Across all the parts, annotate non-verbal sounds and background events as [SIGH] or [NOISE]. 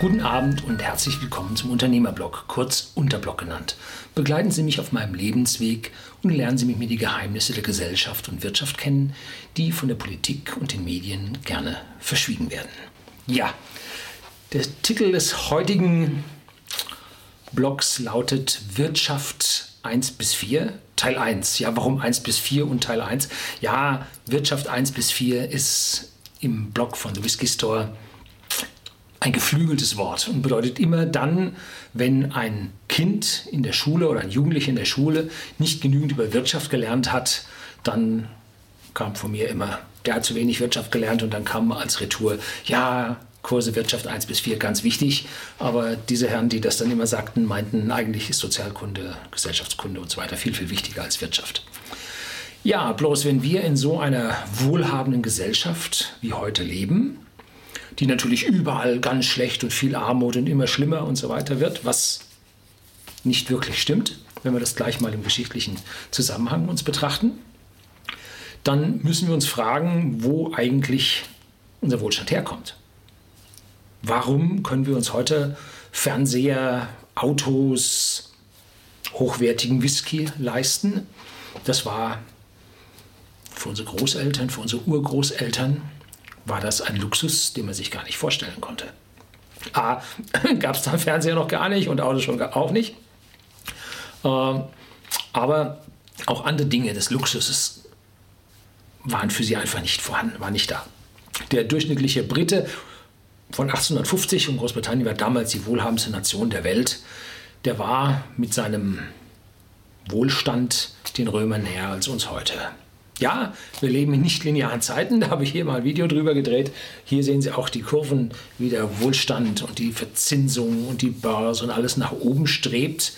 Guten Abend und herzlich willkommen zum Unternehmerblog, kurz Unterblog genannt. Begleiten Sie mich auf meinem Lebensweg und lernen Sie mit mir die Geheimnisse der Gesellschaft und Wirtschaft kennen, die von der Politik und den Medien gerne verschwiegen werden. Ja, der Titel des heutigen Blogs lautet Wirtschaft 1 bis 4, Teil 1. Ja, warum 1 bis 4 und Teil 1? Ja, Wirtschaft 1 bis 4 ist im Blog von The Whisky Store ein geflügeltes Wort und bedeutet immer dann, wenn ein Kind in der Schule oder ein Jugendlicher in der Schule nicht genügend über Wirtschaft gelernt hat, dann kam von mir immer, der hat zu wenig Wirtschaft gelernt und dann kam als Retour, ja, Kurse Wirtschaft 1 bis 4 ganz wichtig, aber diese Herren, die das dann immer sagten, meinten, eigentlich ist Sozialkunde, Gesellschaftskunde und so weiter viel, viel wichtiger als Wirtschaft. Ja, bloß wenn wir in so einer wohlhabenden Gesellschaft wie heute leben, die natürlich überall ganz schlecht und viel Armut und immer schlimmer und so weiter wird, was nicht wirklich stimmt, wenn wir das gleich mal im geschichtlichen Zusammenhang uns betrachten, dann müssen wir uns fragen, wo eigentlich unser Wohlstand herkommt. Warum können wir uns heute Fernseher, Autos, hochwertigen Whisky leisten? Das war für unsere Großeltern, für unsere Urgroßeltern war das ein Luxus, den man sich gar nicht vorstellen konnte. A, [LAUGHS] gab es da Fernseher noch gar nicht und Autos schon auch nicht. Äh, aber auch andere Dinge des Luxuses waren für sie einfach nicht vorhanden, waren nicht da. Der durchschnittliche Brite von 1850 und Großbritannien war damals die wohlhabendste Nation der Welt. Der war mit seinem Wohlstand den Römern näher als uns heute. Ja, wir leben in nicht linearen Zeiten, da habe ich hier mal ein Video drüber gedreht. Hier sehen Sie auch die Kurven, wie der Wohlstand und die Verzinsung und die Börse und alles nach oben strebt.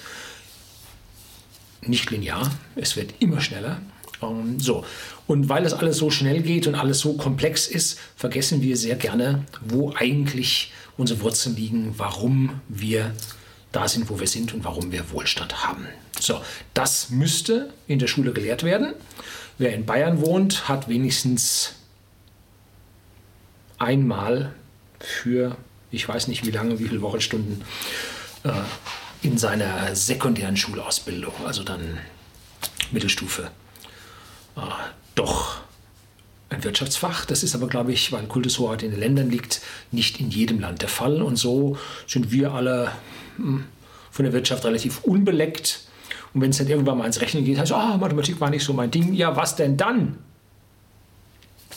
Nicht linear, es wird immer schneller. Um, ähm, so. Und weil es alles so schnell geht und alles so komplex ist, vergessen wir sehr gerne, wo eigentlich unsere Wurzeln liegen, warum wir da sind, wo wir sind und warum wir Wohlstand haben. So, das müsste in der Schule gelehrt werden. Wer in Bayern wohnt, hat wenigstens einmal für, ich weiß nicht wie lange, wie viele Wochenstunden, äh, in seiner sekundären Schulausbildung, also dann Mittelstufe, äh, doch ein Wirtschaftsfach. Das ist aber, glaube ich, weil Kultushoheit in den Ländern liegt, nicht in jedem Land der Fall. Und so sind wir alle hm, von der Wirtschaft relativ unbeleckt und wenn es dann irgendwann mal ins Rechnen geht, heißt es, ah, Mathematik war nicht so mein Ding. Ja, was denn dann?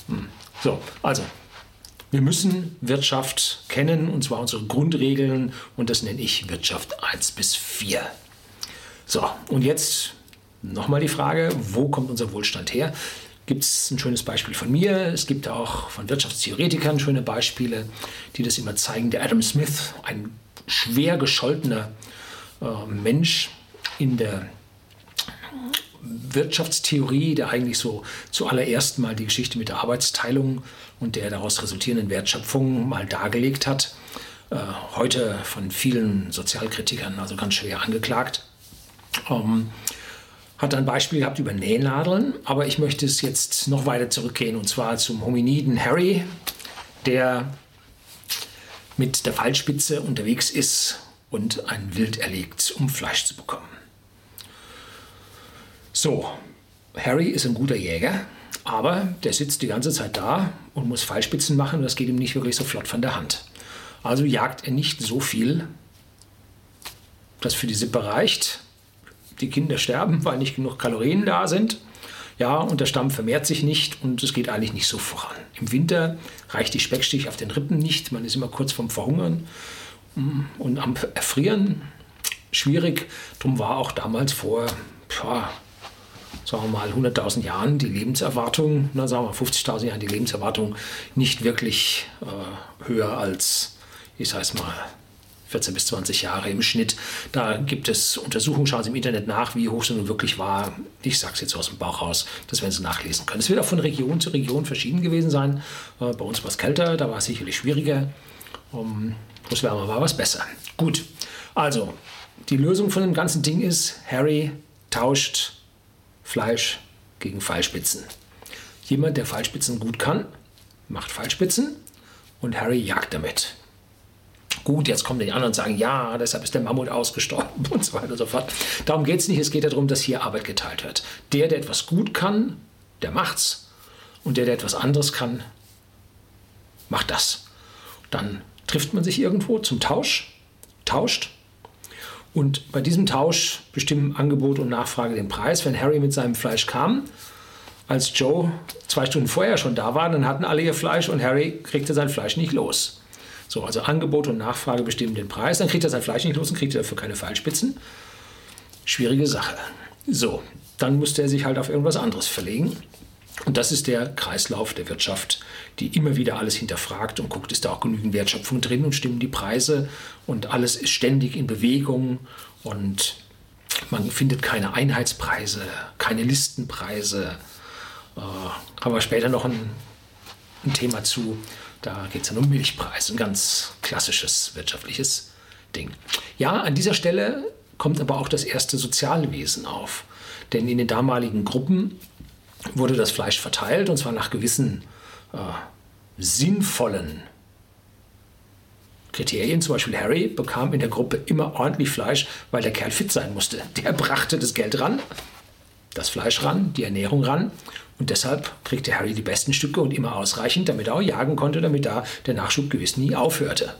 Hm. So, also, wir müssen Wirtschaft kennen, und zwar unsere Grundregeln, und das nenne ich Wirtschaft 1 bis 4. So, und jetzt nochmal die Frage, wo kommt unser Wohlstand her? Gibt es ein schönes Beispiel von mir. Es gibt auch von Wirtschaftstheoretikern schöne Beispiele, die das immer zeigen. Der Adam Smith, ein schwer gescholtener äh, Mensch, in der Wirtschaftstheorie, der eigentlich so zuallererst mal die Geschichte mit der Arbeitsteilung und der daraus resultierenden Wertschöpfung mal dargelegt hat. Äh, heute von vielen Sozialkritikern also ganz schwer angeklagt. Ähm, hat ein Beispiel gehabt über Nähnadeln, aber ich möchte es jetzt noch weiter zurückgehen und zwar zum Hominiden Harry, der mit der Fallspitze unterwegs ist und ein Wild erlegt, um Fleisch zu bekommen. So, Harry ist ein guter Jäger, aber der sitzt die ganze Zeit da und muss Pfeilspitzen machen das geht ihm nicht wirklich so flott von der Hand. Also jagt er nicht so viel, dass für die Sippe reicht. Die Kinder sterben, weil nicht genug Kalorien da sind. Ja, und der Stamm vermehrt sich nicht und es geht eigentlich nicht so voran. Im Winter reicht die Speckstich auf den Rippen nicht, man ist immer kurz vorm Verhungern und am Erfrieren. Schwierig, darum war auch damals vor ja, sagen wir mal, 100.000 Jahren die Lebenserwartung, na, sagen wir 50.000 Jahren die Lebenserwartung nicht wirklich äh, höher als, ich sage es mal, 14 bis 20 Jahre im Schnitt. Da gibt es Untersuchungen, schauen Sie im Internet nach, wie hoch sie nun wirklich war. Ich sage es jetzt aus dem Bauch raus, das werden Sie nachlesen können. Es wird auch von Region zu Region verschieden gewesen sein. Äh, bei uns war es kälter, da war es sicherlich schwieriger. Um, wo es wärmer war, war es besser. Gut, also die Lösung von dem ganzen Ding ist, Harry tauscht Fleisch gegen Pfeilspitzen. Jemand, der Pfeilspitzen gut kann, macht Pfeilspitzen und Harry jagt damit. Gut, jetzt kommen die anderen und sagen, ja, deshalb ist der Mammut ausgestorben [LAUGHS] und so weiter und so fort. Darum geht es nicht. Es geht darum, dass hier Arbeit geteilt wird. Der, der etwas gut kann, der macht's. Und der, der etwas anderes kann, macht das. Dann trifft man sich irgendwo zum Tausch, tauscht. Und bei diesem Tausch bestimmen Angebot und Nachfrage den Preis. Wenn Harry mit seinem Fleisch kam, als Joe zwei Stunden vorher schon da war, dann hatten alle ihr Fleisch und Harry kriegte sein Fleisch nicht los. So, also Angebot und Nachfrage bestimmen den Preis. Dann kriegt er sein Fleisch nicht los und kriegt dafür keine Pfeilspitzen. Schwierige Sache. So, dann musste er sich halt auf irgendwas anderes verlegen. Und das ist der Kreislauf der Wirtschaft, die immer wieder alles hinterfragt und guckt, ist da auch genügend Wertschöpfung drin und stimmen die Preise und alles ist ständig in Bewegung und man findet keine Einheitspreise, keine Listenpreise. Äh, haben wir später noch ein, ein Thema zu. Da geht es dann um Milchpreis, ein ganz klassisches wirtschaftliches Ding. Ja, an dieser Stelle kommt aber auch das erste Sozialwesen auf. Denn in den damaligen Gruppen wurde das Fleisch verteilt und zwar nach gewissen äh, sinnvollen Kriterien. Zum Beispiel Harry bekam in der Gruppe immer ordentlich Fleisch, weil der Kerl fit sein musste. Der brachte das Geld ran, das Fleisch ran, die Ernährung ran und deshalb kriegte Harry die besten Stücke und immer ausreichend, damit er auch jagen konnte, damit da der Nachschub gewiss nie aufhörte.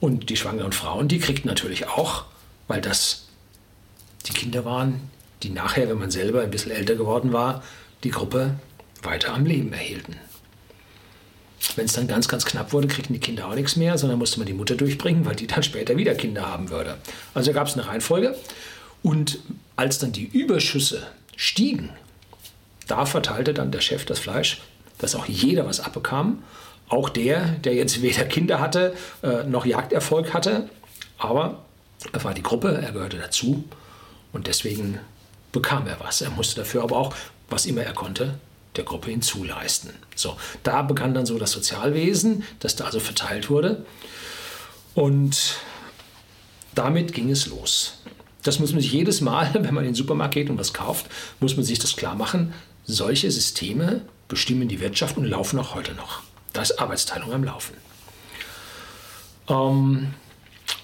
Und die schwangeren Frauen, die kriegten natürlich auch, weil das die Kinder waren, die nachher, wenn man selber ein bisschen älter geworden war, die Gruppe weiter am Leben erhielten. Wenn es dann ganz, ganz knapp wurde, kriegten die Kinder auch nichts mehr, sondern musste man die Mutter durchbringen, weil die dann später wieder Kinder haben würde. Also gab es eine Reihenfolge. Und als dann die Überschüsse stiegen, da verteilte dann der Chef das Fleisch, dass auch jeder was abbekam. Auch der, der jetzt weder Kinder hatte äh, noch Jagderfolg hatte. Aber er war die Gruppe, er gehörte dazu. Und deswegen bekam er was. Er musste dafür aber auch was immer er konnte, der Gruppe hinzuleisten. So, da begann dann so das Sozialwesen, das da also verteilt wurde. Und damit ging es los. Das muss man sich jedes Mal, [LAUGHS] wenn man in den Supermarkt geht und was kauft, muss man sich das klar machen. Solche Systeme bestimmen die Wirtschaft und laufen auch heute noch. Da ist Arbeitsteilung am Laufen. Ähm,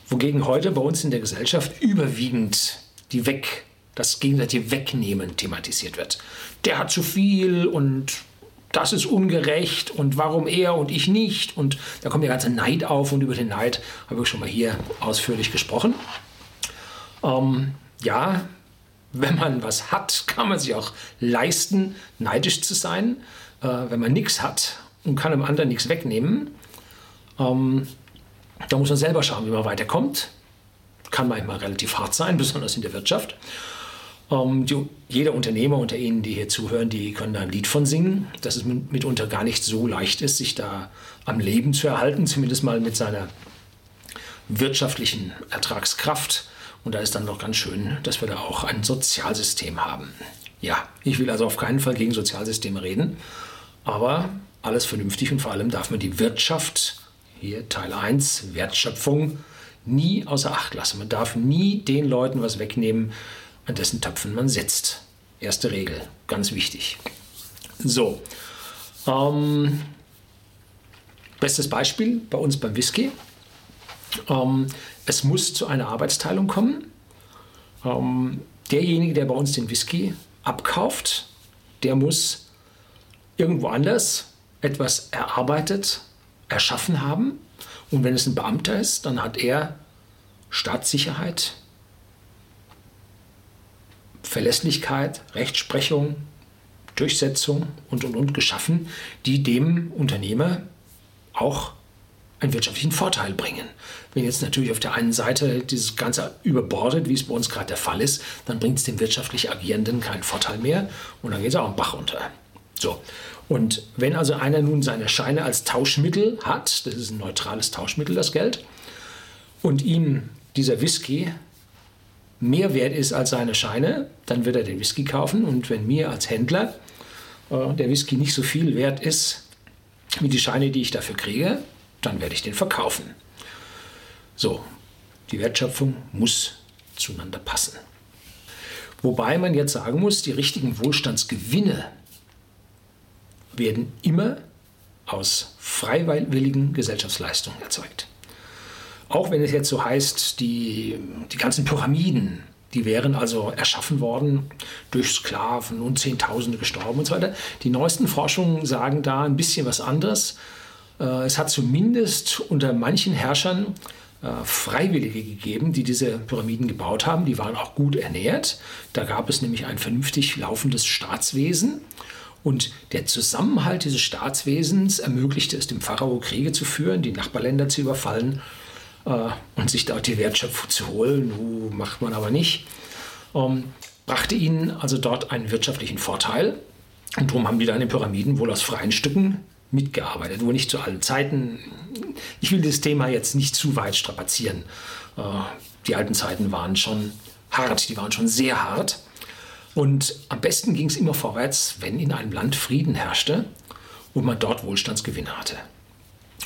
wogegen heute bei uns in der Gesellschaft überwiegend die Weg das gegenseitige Wegnehmen thematisiert wird. Der hat zu viel und das ist ungerecht und warum er und ich nicht. Und da kommt der ganze Neid auf und über den Neid habe ich schon mal hier ausführlich gesprochen. Ähm, ja, wenn man was hat, kann man sich auch leisten, neidisch zu sein. Äh, wenn man nichts hat und kann dem anderen nichts wegnehmen, ähm, da muss man selber schauen, wie man weiterkommt. Kann manchmal relativ hart sein, [LAUGHS] besonders in der Wirtschaft. Ähm, die, jeder Unternehmer unter Ihnen, die hier zuhören, die können da ein Lied von singen, dass es mitunter gar nicht so leicht ist, sich da am Leben zu erhalten, zumindest mal mit seiner wirtschaftlichen Ertragskraft. Und da ist dann noch ganz schön, dass wir da auch ein Sozialsystem haben. Ja, ich will also auf keinen Fall gegen Sozialsysteme reden, aber alles vernünftig und vor allem darf man die Wirtschaft, hier Teil 1, Wertschöpfung, nie außer Acht lassen. Man darf nie den Leuten was wegnehmen, an dessen Töpfen man sitzt. Erste Regel, ganz wichtig. So, ähm, bestes Beispiel bei uns beim Whisky. Ähm, es muss zu einer Arbeitsteilung kommen. Ähm, derjenige, der bei uns den Whisky abkauft, der muss irgendwo anders etwas erarbeitet, erschaffen haben. Und wenn es ein Beamter ist, dann hat er Staatssicherheit, Verlässlichkeit, Rechtsprechung, Durchsetzung und, und, und geschaffen, die dem Unternehmer auch einen wirtschaftlichen Vorteil bringen. Wenn jetzt natürlich auf der einen Seite dieses Ganze überbordet, wie es bei uns gerade der Fall ist, dann bringt es dem wirtschaftlich Agierenden keinen Vorteil mehr und dann geht es auch im Bach runter. So. Und wenn also einer nun seine Scheine als Tauschmittel hat, das ist ein neutrales Tauschmittel, das Geld, und ihm dieser Whisky mehr wert ist als seine Scheine, dann wird er den Whisky kaufen. Und wenn mir als Händler äh, der Whisky nicht so viel wert ist wie die Scheine, die ich dafür kriege, dann werde ich den verkaufen. So, die Wertschöpfung muss zueinander passen. Wobei man jetzt sagen muss, die richtigen Wohlstandsgewinne werden immer aus freiwilligen Gesellschaftsleistungen erzeugt. Auch wenn es jetzt so heißt, die, die ganzen Pyramiden, die wären also erschaffen worden durch Sklaven und Zehntausende gestorben und so weiter. Die neuesten Forschungen sagen da ein bisschen was anderes. Äh, es hat zumindest unter manchen Herrschern äh, Freiwillige gegeben, die diese Pyramiden gebaut haben. Die waren auch gut ernährt. Da gab es nämlich ein vernünftig laufendes Staatswesen. Und der Zusammenhalt dieses Staatswesens ermöglichte es dem Pharao, Kriege zu führen, die Nachbarländer zu überfallen und sich dort die Wertschöpfung zu holen. Macht man aber nicht. Ähm, brachte ihnen also dort einen wirtschaftlichen Vorteil. Und darum haben die da in den Pyramiden wohl aus freien Stücken mitgearbeitet. Wohl nicht zu allen Zeiten. Ich will das Thema jetzt nicht zu weit strapazieren. Äh, die alten Zeiten waren schon hart, die waren schon sehr hart. Und am besten ging es immer vorwärts, wenn in einem Land Frieden herrschte und man dort Wohlstandsgewinne hatte.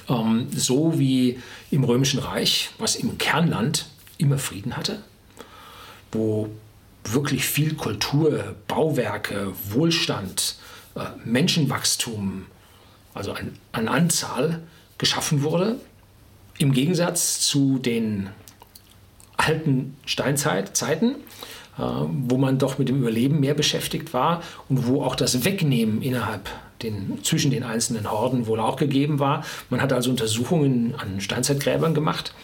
Ähm, so wie im Römischen Reich, was im Kernland immer Frieden hatte, wo wirklich viel Kultur, Bauwerke, Wohlstand, äh, Menschenwachstum, also an, an Anzahl geschaffen wurde, im Gegensatz zu den alten Steinzeitzeiten, äh, wo man doch mit dem Überleben mehr beschäftigt war und wo auch das Wegnehmen innerhalb den, zwischen den einzelnen Horden wohl auch gegeben war. Man hat also Untersuchungen an Steinzeitgräbern gemacht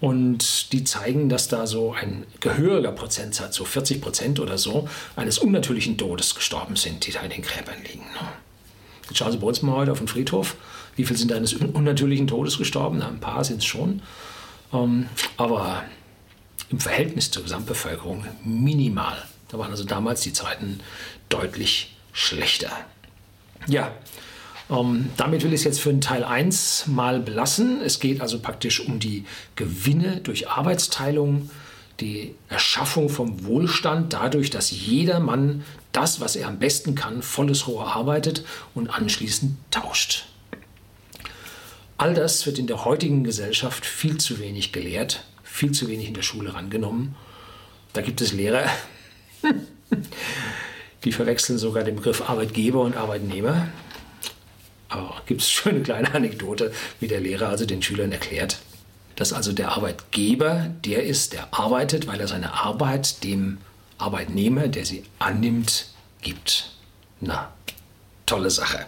und die zeigen, dass da so ein gehöriger Prozentsatz, so 40 Prozent oder so, eines unnatürlichen Todes gestorben sind, die da in den Gräbern liegen. Jetzt schauen Sie bei uns mal heute auf den Friedhof. Wie viele sind eines unnatürlichen Todes gestorben? Na, ein paar sind es schon. Ähm, aber im Verhältnis zur Gesamtbevölkerung minimal. Da waren also damals die Zeiten deutlich schlechter. Ja, ähm, damit will ich es jetzt für den Teil 1 mal belassen. Es geht also praktisch um die Gewinne durch Arbeitsteilung, die Erschaffung vom Wohlstand dadurch, dass jeder Mann das, was er am besten kann, volles Rohr arbeitet und anschließend tauscht. All das wird in der heutigen Gesellschaft viel zu wenig gelehrt, viel zu wenig in der Schule rangenommen. Da gibt es Lehrer, [LAUGHS] die verwechseln sogar den Begriff Arbeitgeber und Arbeitnehmer. Aber gibt es schöne kleine Anekdote, wie der Lehrer also den Schülern erklärt, dass also der Arbeitgeber der ist, der arbeitet, weil er seine Arbeit dem Arbeitnehmer, der sie annimmt, gibt. Na, tolle Sache.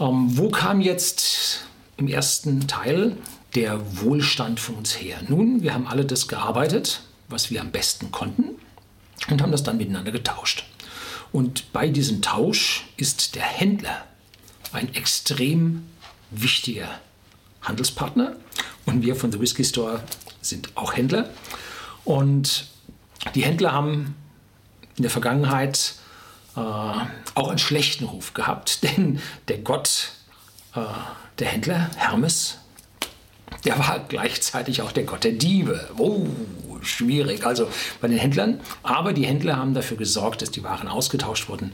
Ähm, wo kam jetzt im ersten Teil der Wohlstand von uns her? Nun, wir haben alle das gearbeitet, was wir am besten konnten und haben das dann miteinander getauscht. Und bei diesem Tausch ist der Händler ein extrem wichtiger Handelspartner. Und wir von The Whisky Store sind auch Händler. Und die Händler haben in der Vergangenheit äh, auch einen schlechten Ruf gehabt, [LAUGHS] denn der Gott äh, der Händler, Hermes, der war gleichzeitig auch der Gott der Diebe. Oh, schwierig. Also bei den Händlern. Aber die Händler haben dafür gesorgt, dass die Waren ausgetauscht wurden,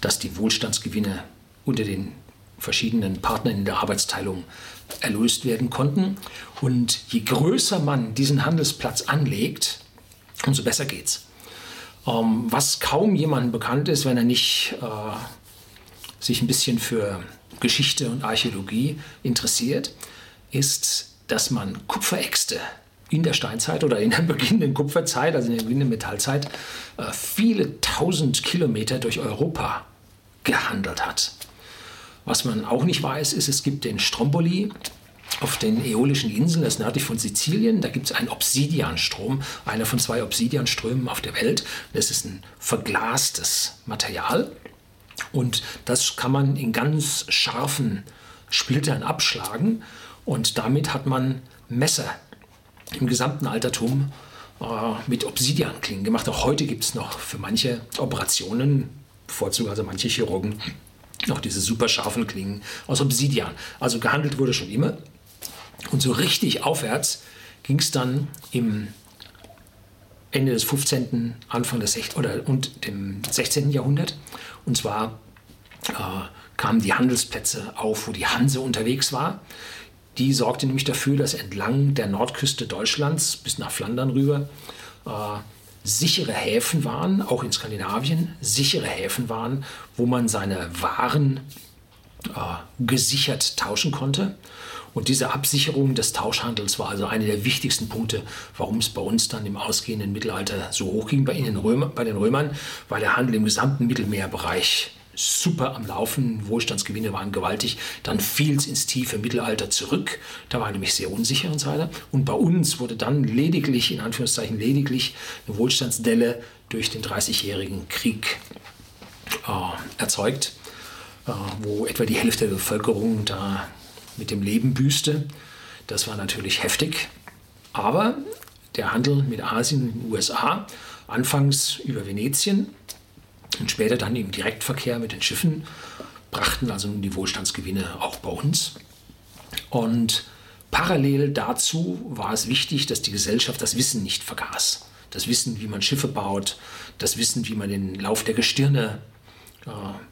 dass die Wohlstandsgewinne unter den verschiedenen Partnern in der Arbeitsteilung erlöst werden konnten. Und je größer man diesen Handelsplatz anlegt, umso besser geht's. Ähm, was kaum jemandem bekannt ist, wenn er nicht äh, sich ein bisschen für Geschichte und Archäologie interessiert, ist, dass man Kupferäxte in der Steinzeit oder in der [LAUGHS] beginnenden Kupferzeit, also in der beginnenden Metallzeit, äh, viele tausend Kilometer durch Europa gehandelt hat. Was man auch nicht weiß, ist, es gibt den Stromboli, auf den Äolischen Inseln, das ist nördlich von Sizilien, da gibt es einen Obsidianstrom, einer von zwei Obsidianströmen auf der Welt. Das ist ein verglastes Material und das kann man in ganz scharfen Splittern abschlagen und damit hat man Messer im gesamten Altertum äh, mit Obsidianklingen gemacht. Auch heute gibt es noch für manche Operationen, bevorzugt also manche Chirurgen, noch diese super scharfen Klingen aus Obsidian. Also gehandelt wurde schon immer. Und so richtig aufwärts ging es dann im Ende des 15., Anfang des 16. oder und dem 16. Jahrhundert. Und zwar äh, kamen die Handelsplätze auf, wo die Hanse unterwegs war. Die sorgte nämlich dafür, dass entlang der Nordküste Deutschlands bis nach Flandern rüber äh, sichere Häfen waren, auch in Skandinavien, sichere Häfen waren, wo man seine Waren äh, gesichert tauschen konnte. Und diese Absicherung des Tauschhandels war also einer der wichtigsten Punkte, warum es bei uns dann im ausgehenden Mittelalter so hoch ging bei, den, Römer, bei den Römern, weil der Handel im gesamten Mittelmeerbereich super am Laufen, Wohlstandsgewinne waren gewaltig. Dann fiel es ins tiefe Mittelalter zurück. Da war nämlich sehr unsicher und so weiter. Und bei uns wurde dann lediglich, in Anführungszeichen lediglich, eine Wohlstandsdelle durch den Dreißigjährigen Krieg äh, erzeugt, äh, wo etwa die Hälfte der Bevölkerung da mit dem Leben büßte. Das war natürlich heftig. Aber der Handel mit Asien und den USA, anfangs über Venetien, und später dann im Direktverkehr mit den Schiffen brachten also nun die Wohlstandsgewinne auch bei uns. Und parallel dazu war es wichtig, dass die Gesellschaft das Wissen nicht vergaß. Das Wissen, wie man Schiffe baut, das Wissen, wie man den Lauf der Gestirne äh,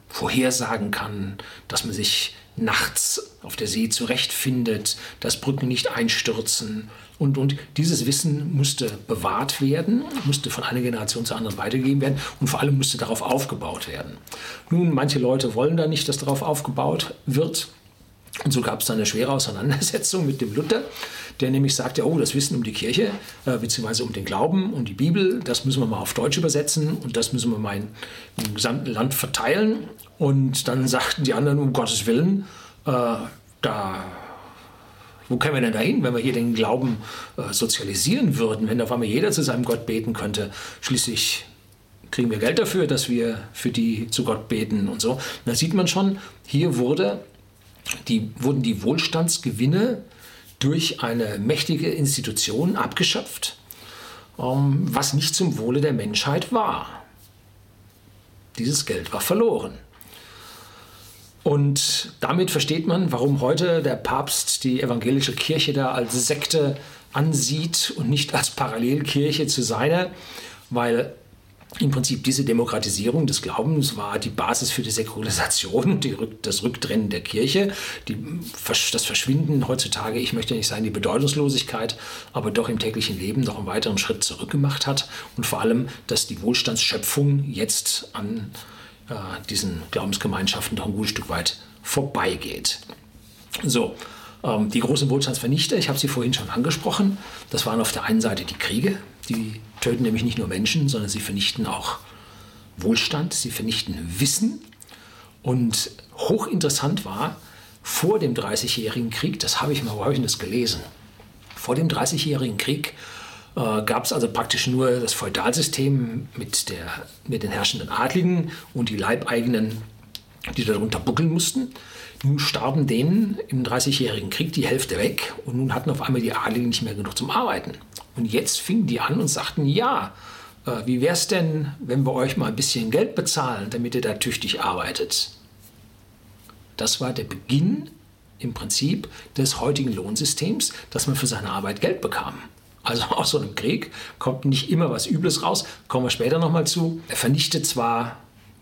vorhersagen kann, dass man sich nachts auf der See zurechtfindet, dass Brücken nicht einstürzen. Und, und dieses Wissen musste bewahrt werden, musste von einer Generation zur anderen weitergegeben werden und vor allem musste darauf aufgebaut werden. Nun, manche Leute wollen da nicht, dass darauf aufgebaut wird. Und so gab es dann eine schwere Auseinandersetzung mit dem Luther, der nämlich sagte, oh, das Wissen um die Kirche, äh, beziehungsweise um den Glauben, um die Bibel, das müssen wir mal auf Deutsch übersetzen und das müssen wir mal im gesamten Land verteilen. Und dann sagten die anderen, um Gottes Willen, äh, da wo können wir denn dahin, wenn wir hier den Glauben äh, sozialisieren würden, wenn auf einmal jeder zu seinem Gott beten könnte? Schließlich kriegen wir Geld dafür, dass wir für die zu Gott beten und so. da sieht man schon, hier wurde die, wurden die Wohlstandsgewinne durch eine mächtige Institution abgeschöpft, ähm, was nicht zum Wohle der Menschheit war. Dieses Geld war verloren. Und damit versteht man, warum heute der Papst die evangelische Kirche da als Sekte ansieht und nicht als Parallelkirche zu seiner, weil im Prinzip diese Demokratisierung des Glaubens war die Basis für die Säkularisation, die, das Rücktrennen der Kirche, die, das Verschwinden heutzutage, ich möchte nicht sagen die Bedeutungslosigkeit, aber doch im täglichen Leben noch einen weiteren Schritt zurückgemacht hat. Und vor allem, dass die Wohlstandsschöpfung jetzt an äh, diesen Glaubensgemeinschaften doch ein gutes Stück weit vorbeigeht. So, ähm, die großen Wohlstandsvernichter, ich habe sie vorhin schon angesprochen, das waren auf der einen Seite die Kriege, die töten nämlich nicht nur Menschen, sondern sie vernichten auch Wohlstand, sie vernichten Wissen. Und hochinteressant war, vor dem Dreißigjährigen Krieg, das habe ich mal, wo habe ich das gelesen? Vor dem Dreißigjährigen Krieg äh, gab es also praktisch nur das Feudalsystem mit, der, mit den herrschenden Adligen und die Leibeigenen, die darunter buckeln mussten. Nun starben denen im Dreißigjährigen Krieg die Hälfte weg und nun hatten auf einmal die Adligen nicht mehr genug zum Arbeiten. Und jetzt fingen die an und sagten, ja, äh, wie wäre es denn, wenn wir euch mal ein bisschen Geld bezahlen, damit ihr da tüchtig arbeitet? Das war der Beginn im Prinzip des heutigen Lohnsystems, dass man für seine Arbeit Geld bekam. Also [LAUGHS] aus so einem Krieg kommt nicht immer was Übles raus, kommen wir später nochmal zu. Er vernichtet zwar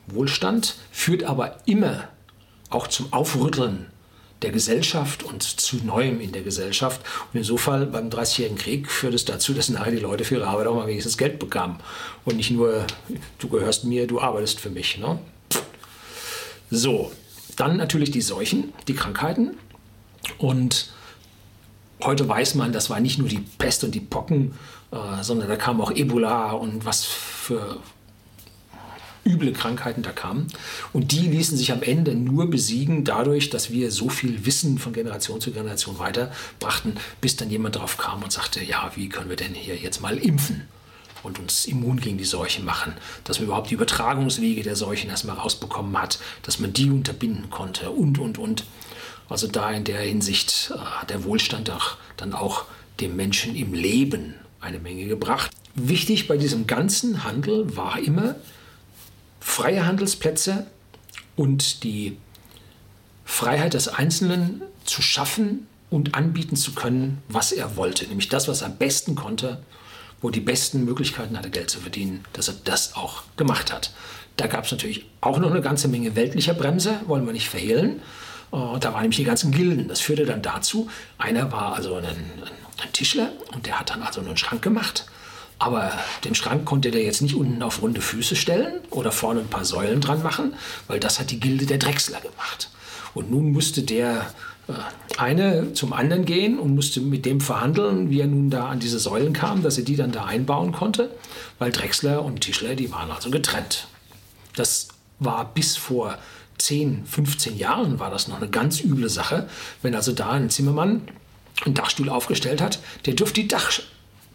Wohlstand, führt aber immer auch zum Aufrütteln der Gesellschaft und zu Neuem in der Gesellschaft. Und insofern beim Dreißigjährigen Krieg führt es dazu, dass nachher die Leute für ihre Arbeit auch mal wenigstens Geld bekamen. Und nicht nur, du gehörst mir, du arbeitest für mich. Ne? So, dann natürlich die Seuchen, die Krankheiten. Und heute weiß man, das war nicht nur die Pest und die Pocken, äh, sondern da kam auch Ebola und was für üble Krankheiten da kamen. Und die ließen sich am Ende nur besiegen dadurch, dass wir so viel Wissen von Generation zu Generation weiterbrachten, bis dann jemand drauf kam und sagte, ja, wie können wir denn hier jetzt mal impfen? und uns immun gegen die Seuche machen, dass man überhaupt die Übertragungswege der Seuchen erstmal rausbekommen hat, dass man die unterbinden konnte und, und, und. Also da in der Hinsicht äh, hat der Wohlstand auch dann auch dem Menschen im Leben eine Menge gebracht. Wichtig bei diesem ganzen Handel war immer, freie Handelsplätze und die Freiheit des Einzelnen zu schaffen und anbieten zu können, was er wollte. Nämlich das, was er am besten konnte, wo die besten Möglichkeiten hatte, Geld zu verdienen, dass er das auch gemacht hat. Da gab es natürlich auch noch eine ganze Menge weltlicher Bremse, wollen wir nicht verhehlen. Äh, da waren nämlich die ganzen Gilden. Das führte dann dazu, einer war also ein, ein Tischler und der hat dann also einen Schrank gemacht aber den Schrank konnte der jetzt nicht unten auf runde Füße stellen oder vorne ein paar Säulen dran machen, weil das hat die Gilde der Drechsler gemacht. Und nun musste der äh, eine zum anderen gehen und musste mit dem verhandeln, wie er nun da an diese Säulen kam, dass er die dann da einbauen konnte, weil Drechsler und Tischler, die waren also getrennt. Das war bis vor 10, 15 Jahren war das noch eine ganz üble Sache, wenn also da ein Zimmermann einen Dachstuhl aufgestellt hat, der durfte die, Dach,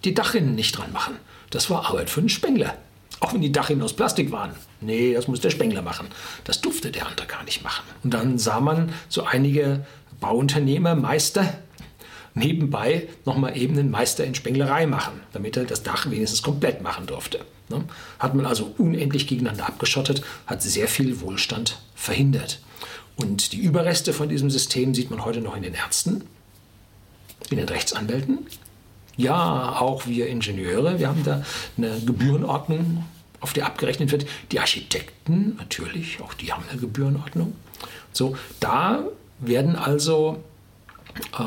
die Dachrinnen nicht dran machen. Das war Arbeit für einen Spengler. Auch wenn die Dachrinnen aus Plastik waren. Nee, das muss der Spengler machen. Das durfte der andere gar nicht machen. Und dann sah man so einige Bauunternehmer, Meister, nebenbei nochmal eben einen Meister in Spenglerei machen, damit er das Dach wenigstens komplett machen durfte. Ne? Hat man also unendlich gegeneinander abgeschottet, hat sehr viel Wohlstand verhindert. Und die Überreste von diesem System sieht man heute noch in den Ärzten, in den Rechtsanwälten, ja, auch wir Ingenieure, wir haben da eine Gebührenordnung, auf der abgerechnet wird. Die Architekten natürlich, auch die haben eine Gebührenordnung. So, da werden also äh,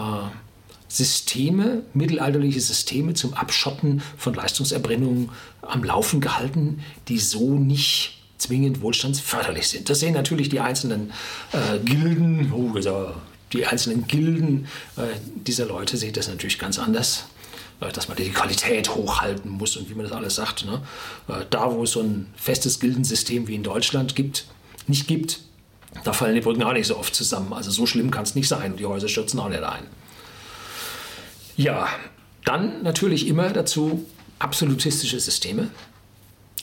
Systeme, mittelalterliche Systeme zum Abschotten von Leistungserbrennungen am Laufen gehalten, die so nicht zwingend wohlstandsförderlich sind. Das sehen natürlich die einzelnen äh, Gilden, oh, die einzelnen Gilden äh, dieser Leute sehen das natürlich ganz anders. Äh, dass man die Qualität hochhalten muss und wie man das alles sagt. Ne? Äh, da, wo es so ein festes Gildensystem wie in Deutschland gibt, nicht gibt, da fallen die Brücken auch nicht so oft zusammen. Also so schlimm kann es nicht sein und die Häuser stürzen auch nicht ein. Ja, dann natürlich immer dazu absolutistische Systeme.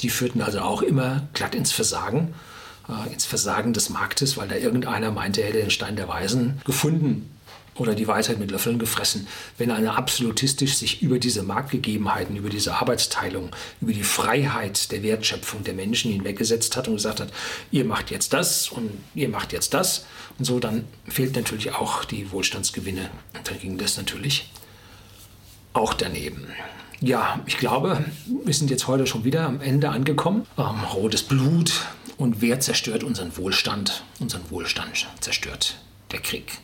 Die führten also auch immer glatt ins Versagen, äh, ins Versagen des Marktes, weil da irgendeiner meinte, er hätte den Stein der Weisen gefunden oder die Weisheit mit Löffeln gefressen, wenn einer absolutistisch sich über diese Marktgegebenheiten, über diese Arbeitsteilung, über die Freiheit der Wertschöpfung der Menschen hinweggesetzt hat und gesagt hat, ihr macht jetzt das und ihr macht jetzt das und so, dann fehlt natürlich auch die Wohlstandsgewinne. Und dann ging das natürlich auch daneben. Ja, ich glaube, wir sind jetzt heute schon wieder am Ende angekommen. Ähm, rotes Blut und wer zerstört unseren Wohlstand? Unseren Wohlstand zerstört der Krieg.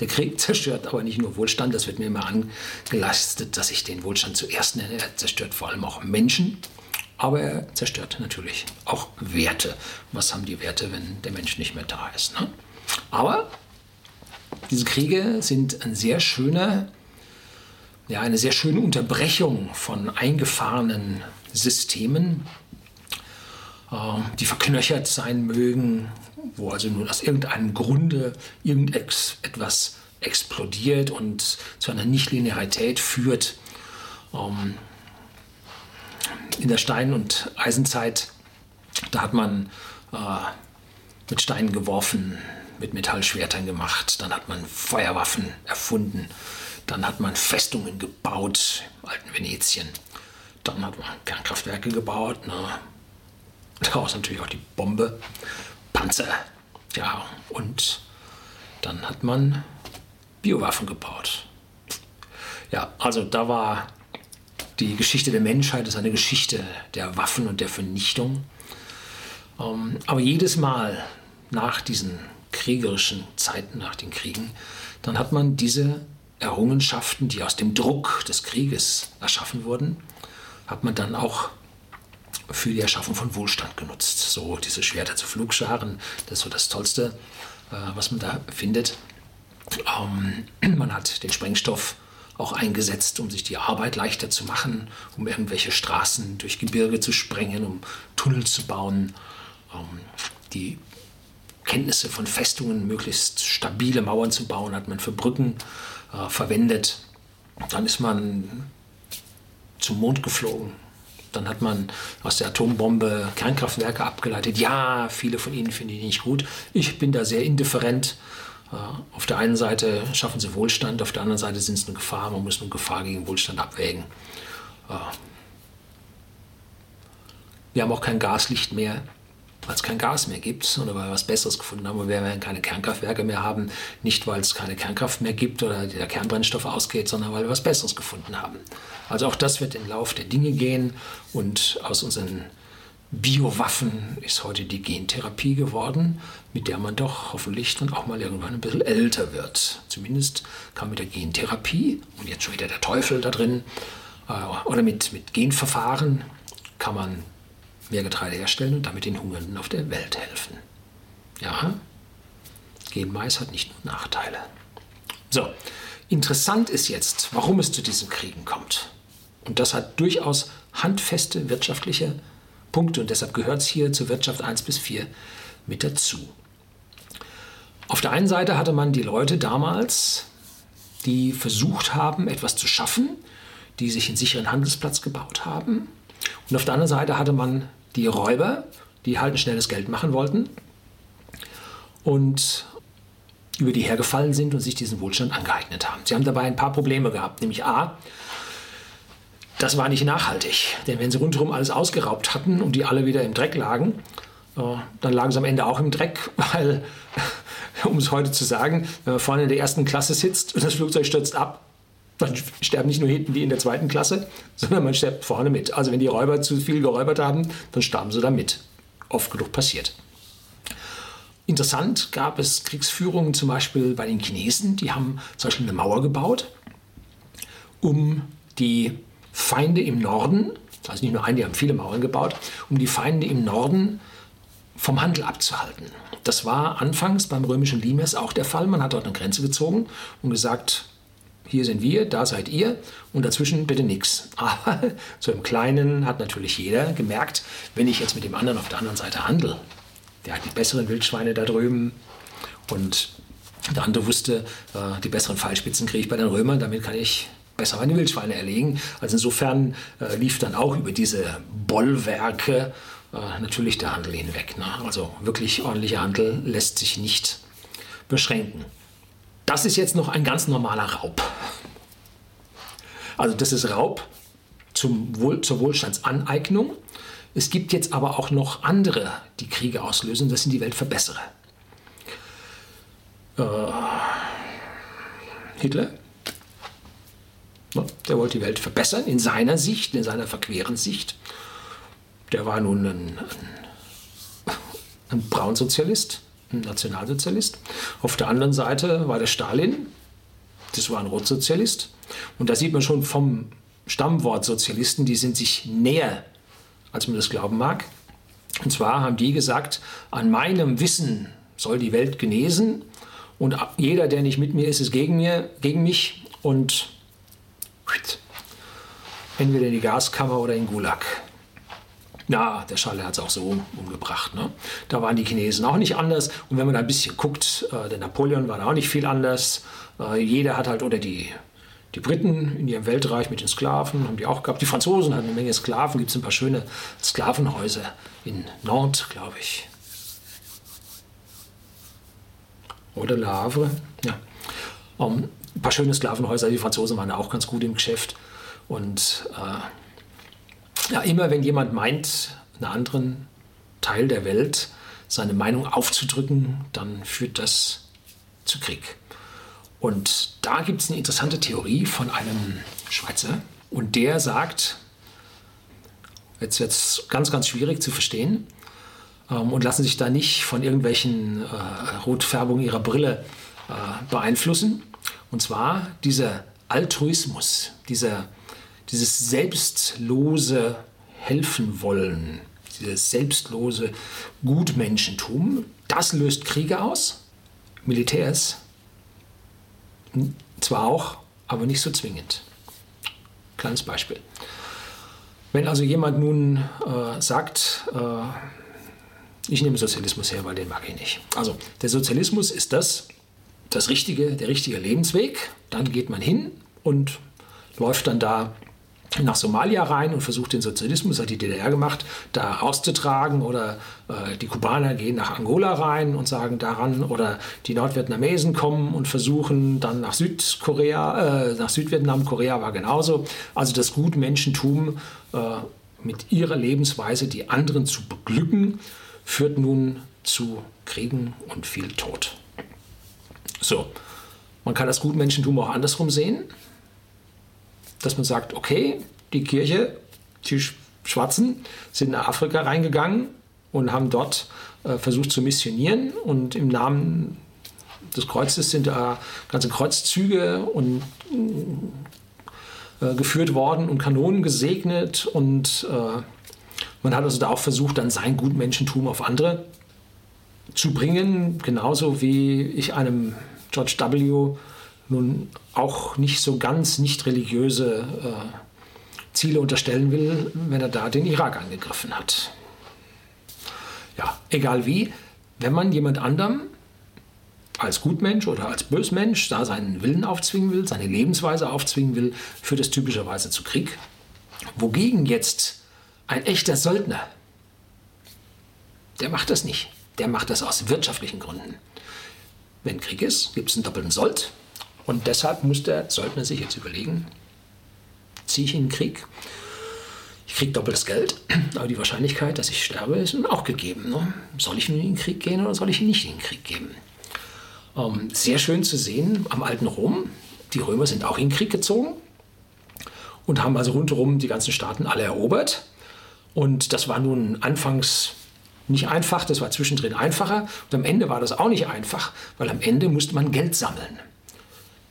Der Krieg [LAUGHS] zerstört aber nicht nur Wohlstand, das wird mir immer angelastet, dass ich den Wohlstand zuerst nenne. Er zerstört vor allem auch Menschen, aber er zerstört natürlich auch Werte. Was haben die Werte, wenn der Mensch nicht mehr da ist? Ne? Aber diese Kriege sind ein sehr schöner, ja, eine sehr schöne Unterbrechung von eingefahrenen Systemen, äh, die verknöchert sein mögen, wo also nun aus irgendeinem Grunde irgendetwas explodiert und zu einer Nichtlinearität führt. Ähm, in der Stein- und Eisenzeit, da hat man äh, mit Steinen geworfen, mit Metallschwertern gemacht, dann hat man Feuerwaffen erfunden, dann hat man Festungen gebaut, im alten Venetien, dann hat man Kernkraftwerke gebaut, ne? daraus natürlich auch die Bombe Panzer. Ja, und dann hat man Biowaffen gebaut. Ja, also da war die Geschichte der Menschheit ist eine Geschichte der Waffen und der Vernichtung. Ähm, aber jedes Mal nach diesen kriegerischen Zeiten, nach den Kriegen, dann hat man diese Errungenschaften, die aus dem Druck des Krieges erschaffen wurden, hat man dann auch für die Erschaffung von Wohlstand genutzt. So diese Schwerter zu Flugscharen, das ist so das Tollste, äh, was man da findet. Ähm, [CLEARS THROAT] man hat den Sprengstoff auch eingesetzt, um sich die Arbeit leichter zu machen, um irgendwelche Straßen durch Gebirge zu sprengen, um Tunnel zu bauen, ähm, die Kenntnisse von Festungen, möglichst stabile Mauern zu bauen, hat man für Brücken äh, verwendet. Dann ist man zum Mond geflogen, dann hat man aus der Atombombe Kernkraftwerke abgeleitet. Ja, viele von ihnen finde ich nicht gut. Ich bin da sehr indifferent. Äh, auf der einen Seite schaffen sie Wohlstand, auf der anderen Seite sind es eine Gefahr. Man muss eine Gefahr gegen Wohlstand abwägen. Äh, wir haben auch kein Gaslicht mehr weil es kein Gas mehr gibt oder weil wir was Besseres gefunden haben und wir werden keine Kernkraftwerke mehr haben. Nicht, weil es keine Kernkraft mehr gibt oder der Kernbrennstoff ausgeht, sondern weil wir was Besseres gefunden haben. Also auch das wird im Lauf der Dinge gehen und aus unseren Biowaffen ist heute die Gentherapie geworden, mit der man doch hoffentlich dann auch mal irgendwann ein bisschen älter wird. Zumindest kann mit der Gentherapie, und jetzt schon wieder der Teufel da drin, äh, oder mit, mit Genverfahren kann man mehr Getreide herstellen und damit den Hungernden auf der Welt helfen. Ja, Genmais hat nicht nur Nachteile. So, interessant ist jetzt, warum es zu diesen Kriegen kommt. Und das hat durchaus handfeste wirtschaftliche Punkte und deshalb gehört es hier zur Wirtschaft 1 bis 4 mit dazu. Auf der einen Seite hatte man die Leute damals, die versucht haben, etwas zu schaffen, die sich einen sicheren Handelsplatz gebaut haben. Und auf der anderen Seite hatte man die Räuber, die halt ein schnelles Geld machen wollten und über die hergefallen sind und sich diesen Wohlstand angeeignet haben. Sie haben dabei ein paar Probleme gehabt, nämlich a, das war nicht nachhaltig, denn wenn sie rundherum alles ausgeraubt hatten und die alle wieder im Dreck lagen, äh, dann lagen sie am Ende auch im Dreck, [LAUGHS] weil, um es heute zu sagen, wenn man vorne in der ersten Klasse sitzt und das Flugzeug stürzt ab, dann sterben nicht nur hinten die in der zweiten Klasse, sondern man stirbt vorne mit. Also wenn die Räuber zu viel geräubert haben, dann starben sie da mit. Oft genug passiert. Interessant gab es Kriegsführungen zum Beispiel bei den Chinesen, die haben zum Beispiel eine Mauer gebaut, um die Feinde im Norden, also nicht nur eine, die haben viele Mauern gebaut, um die Feinde im Norden vom Handel abzuhalten. Das war anfangs beim römischen Limes auch der Fall. Man hat dort eine Grenze gezogen und gesagt, hier sind wir, da seid ihr und dazwischen bitte nichts. [LAUGHS] Aber so im Kleinen hat natürlich jeder gemerkt, wenn ich jetzt mit dem anderen auf der anderen Seite handle, der hat die besseren Wildschweine da drüben und der andere wusste, äh, die besseren Pfeilspitzen kriege ich bei den Römern, damit kann ich besser meine Wildschweine erlegen. Also insofern äh, lief dann auch über diese Bollwerke äh, natürlich der Handel hinweg. Ne? Also wirklich ordentlicher Handel lässt sich nicht beschränken. Das ist jetzt noch ein ganz normaler Raub. Also das ist Raub zum Wohl, zur Wohlstandsaneignung. Es gibt jetzt aber auch noch andere, die Kriege auslösen. Das sind die Weltverbesserer. Äh, Hitler, der wollte die Welt verbessern in seiner Sicht, in seiner verqueren Sicht. Der war nun ein, ein, ein Braunsozialist ein Nationalsozialist. Auf der anderen Seite war der Stalin, das war ein Rotsozialist. Und da sieht man schon vom Stammwort Sozialisten, die sind sich näher, als man das glauben mag. Und zwar haben die gesagt, an meinem Wissen soll die Welt genesen und jeder, der nicht mit mir ist, ist gegen, mir, gegen mich und entweder in die Gaskammer oder in Gulag. Na, der Schale hat es auch so umgebracht. Ne? Da waren die Chinesen auch nicht anders. Und wenn man da ein bisschen guckt, äh, der Napoleon war da auch nicht viel anders. Äh, jeder hat halt, oder die, die Briten in ihrem Weltreich mit den Sklaven haben die auch gehabt. Die Franzosen hatten eine Menge Sklaven. Gibt es ein paar schöne Sklavenhäuser in Nantes, glaube ich. Oder Le Havre. Ja. Um, ein paar schöne Sklavenhäuser. Die Franzosen waren auch ganz gut im Geschäft. Und äh, ja, immer wenn jemand meint, einen anderen Teil der Welt seine Meinung aufzudrücken, dann führt das zu Krieg. Und da gibt es eine interessante Theorie von einem Schweizer und der sagt, jetzt wird es ganz, ganz schwierig zu verstehen ähm, und lassen sich da nicht von irgendwelchen äh, Rotfärbungen ihrer Brille äh, beeinflussen. Und zwar dieser Altruismus, dieser dieses selbstlose Helfen wollen, dieses selbstlose Gutmenschentum, das löst Kriege aus. Militärs zwar auch, aber nicht so zwingend. Kleines Beispiel. Wenn also jemand nun äh, sagt, äh, ich nehme Sozialismus her, weil den mag ich nicht. Also der Sozialismus ist das, das richtige, der richtige Lebensweg. Dann geht man hin und läuft dann da nach Somalia rein und versucht den Sozialismus, hat die DDR gemacht, da auszutragen. Oder äh, die Kubaner gehen nach Angola rein und sagen daran. Oder die Nordvietnamesen kommen und versuchen dann nach Südkorea, äh, nach Südvietnam, Korea war genauso. Also das Gutmenschentum äh, mit ihrer Lebensweise die anderen zu beglücken, führt nun zu Kriegen und viel Tod. So, man kann das Gutmenschentum auch andersrum sehen dass man sagt, okay, die Kirche, die Schwarzen sind nach Afrika reingegangen und haben dort äh, versucht zu missionieren und im Namen des Kreuzes sind da ganze Kreuzzüge und äh, geführt worden und Kanonen gesegnet und äh, man hat also da auch versucht, dann sein Gutmenschentum auf andere zu bringen, genauso wie ich einem George W. nun auch nicht so ganz nicht religiöse äh, Ziele unterstellen will, wenn er da den Irak angegriffen hat. Ja, egal wie, wenn man jemand anderem als Gutmensch oder als Bösmensch da seinen Willen aufzwingen will, seine Lebensweise aufzwingen will, führt es typischerweise zu Krieg. Wogegen jetzt ein echter Söldner, der macht das nicht. Der macht das aus wirtschaftlichen Gründen. Wenn Krieg ist, gibt es einen doppelten Sold. Und deshalb muss der Söldner sich jetzt überlegen, ziehe ich in den Krieg? Ich kriege doppeltes Geld, [CLEARS THROAT] aber die Wahrscheinlichkeit, dass ich sterbe, ist auch gegeben. Ne? Soll ich nun in den Krieg gehen oder soll ich nicht in den Krieg gehen? Ähm, sehr schön zu sehen am alten Rom. Die Römer sind auch in den Krieg gezogen und haben also rundherum die ganzen Staaten alle erobert. Und das war nun anfangs nicht einfach, das war zwischendrin einfacher. Und am Ende war das auch nicht einfach, weil am Ende musste man Geld sammeln.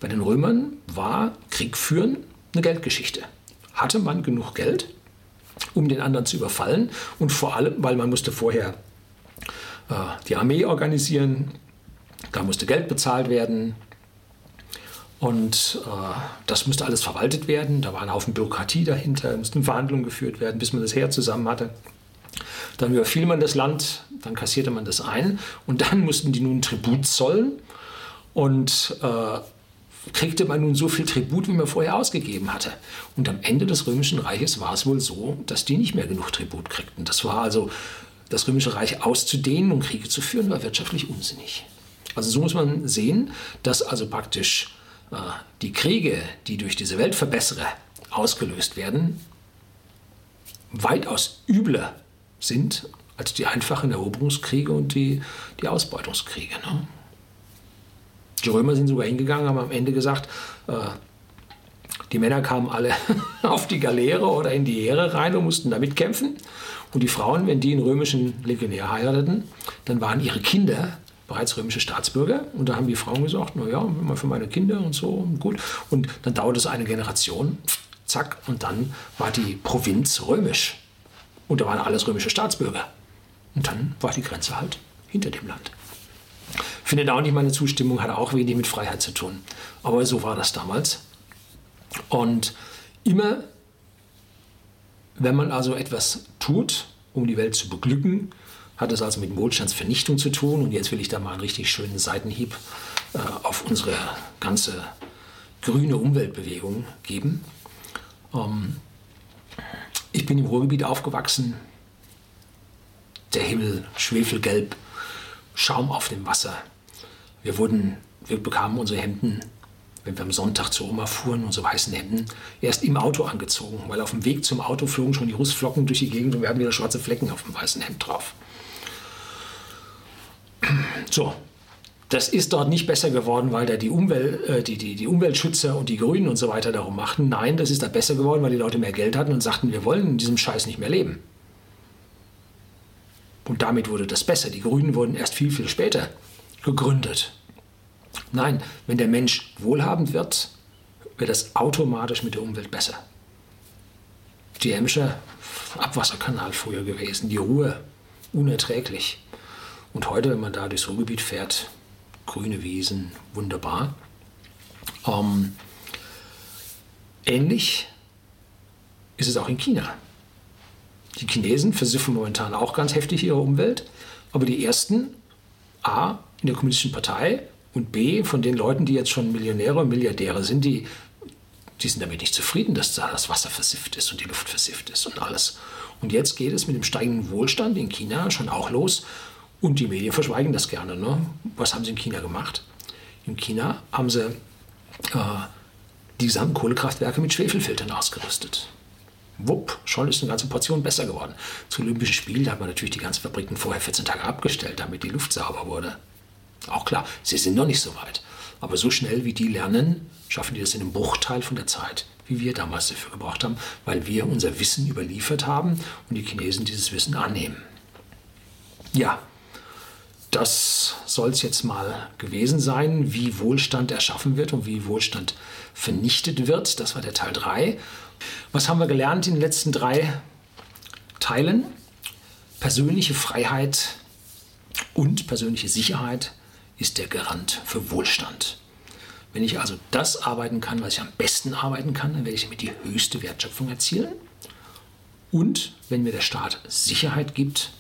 Bei den Römern war Krieg führen eine Geldgeschichte. Hatte man genug Geld, um den anderen zu überfallen und vor allem, weil man musste vorher äh, die Armee organisieren, da musste Geld bezahlt werden. Und äh, das musste alles verwaltet werden. Da war ein Haufen Bürokratie dahinter, mussten Verhandlungen geführt werden, bis man das Heer zusammen hatte. Dann überfiel man das Land, dann kassierte man das ein und dann mussten die nun Tribut zollen. Und äh, kriegte man nun so viel Tribut, wie man vorher ausgegeben hatte. Und am Ende des Römischen Reiches war es wohl so, dass die nicht mehr genug Tribut kriegten. Das war also, das Römische Reich auszudehnen und Kriege zu führen, war wirtschaftlich unsinnig. Also so muss man sehen, dass also praktisch äh, die Kriege, die durch diese Weltverbesserer ausgelöst werden, weitaus übler sind als die einfachen Eroberungskriege und die, die Ausbeutungskriege. Ne? Die Römer sind sogar hingegangen, haben am Ende gesagt, äh, die Männer kamen alle [LAUGHS] auf die Galeere oder in die Heere rein und mussten da mitkämpfen. Und die Frauen, wenn die einen römischen Legionär heirateten, dann waren ihre Kinder bereits römische Staatsbürger. Und da haben die Frauen gesagt, naja, mal für meine Kinder und so, gut. Und dann dauerte es eine Generation, zack, und dann war die Provinz römisch. Und da waren alles römische Staatsbürger. Und dann war die Grenze halt hinter dem Land. Findet auch nicht meine Zustimmung, hat auch wenig mit Freiheit zu tun. Aber so war das damals. Und immer, wenn man also etwas tut, um die Welt zu beglücken, hat es also mit Wohlstandsvernichtung zu tun. Und jetzt will ich da mal einen richtig schönen Seitenhieb äh, auf unsere ganze grüne Umweltbewegung geben. Ähm, ich bin im Ruhrgebiet aufgewachsen. Der Himmel schwefelgelb, Schaum auf dem Wasser. Wir, wurden, wir bekamen unsere Hemden, wenn wir am Sonntag zur Oma fuhren, unsere weißen Hemden, erst im Auto angezogen, weil auf dem Weg zum Auto flogen schon die Rußflocken durch die Gegend und wir hatten wieder schwarze Flecken auf dem weißen Hemd drauf. So, das ist dort nicht besser geworden, weil da die, Umwelt, äh, die, die, die Umweltschützer und die Grünen und so weiter darum machten. Nein, das ist da besser geworden, weil die Leute mehr Geld hatten und sagten, wir wollen in diesem Scheiß nicht mehr leben. Und damit wurde das besser. Die Grünen wurden erst viel, viel später gegründet. Nein, wenn der Mensch wohlhabend wird, wird das automatisch mit der Umwelt besser. Die Emscher Abwasserkanal früher gewesen, die Ruhe unerträglich. Und heute, wenn man da durchs Ruhrgebiet fährt, grüne Wiesen, wunderbar. Ähm, ähnlich ist es auch in China. Die Chinesen versiffen momentan auch ganz heftig ihre Umwelt, aber die ersten, A, in der Kommunistischen Partei und B, von den Leuten, die jetzt schon Millionäre und Milliardäre sind, die, die sind damit nicht zufrieden, dass da das Wasser versifft ist und die Luft versifft ist und alles. Und jetzt geht es mit dem steigenden Wohlstand in China schon auch los, und die Medien verschweigen das gerne. Ne? Was haben sie in China gemacht? In China haben sie äh, die gesamten Kohlekraftwerke mit Schwefelfiltern ausgerüstet. Wupp, schon ist eine ganze Portion besser geworden. Zu Olympischen Spielen hat man natürlich die ganzen Fabriken vorher 14 Tage abgestellt, damit die Luft sauber wurde. Auch klar, sie sind noch nicht so weit. Aber so schnell wie die lernen, schaffen die das in einem Bruchteil von der Zeit, wie wir damals dafür gebraucht haben, weil wir unser Wissen überliefert haben und die Chinesen dieses Wissen annehmen. Ja, das soll es jetzt mal gewesen sein, wie Wohlstand erschaffen wird und wie Wohlstand vernichtet wird. Das war der Teil 3. Was haben wir gelernt in den letzten drei Teilen? Persönliche Freiheit Und persönliche Sicherheit ist der Garant für Wohlstand. Wenn ich also das arbeiten kann, was ich am besten arbeiten kann, dann werde ich damit die höchste Wertschöpfung erzielen. Und wenn mir der Staat Sicherheit gibt,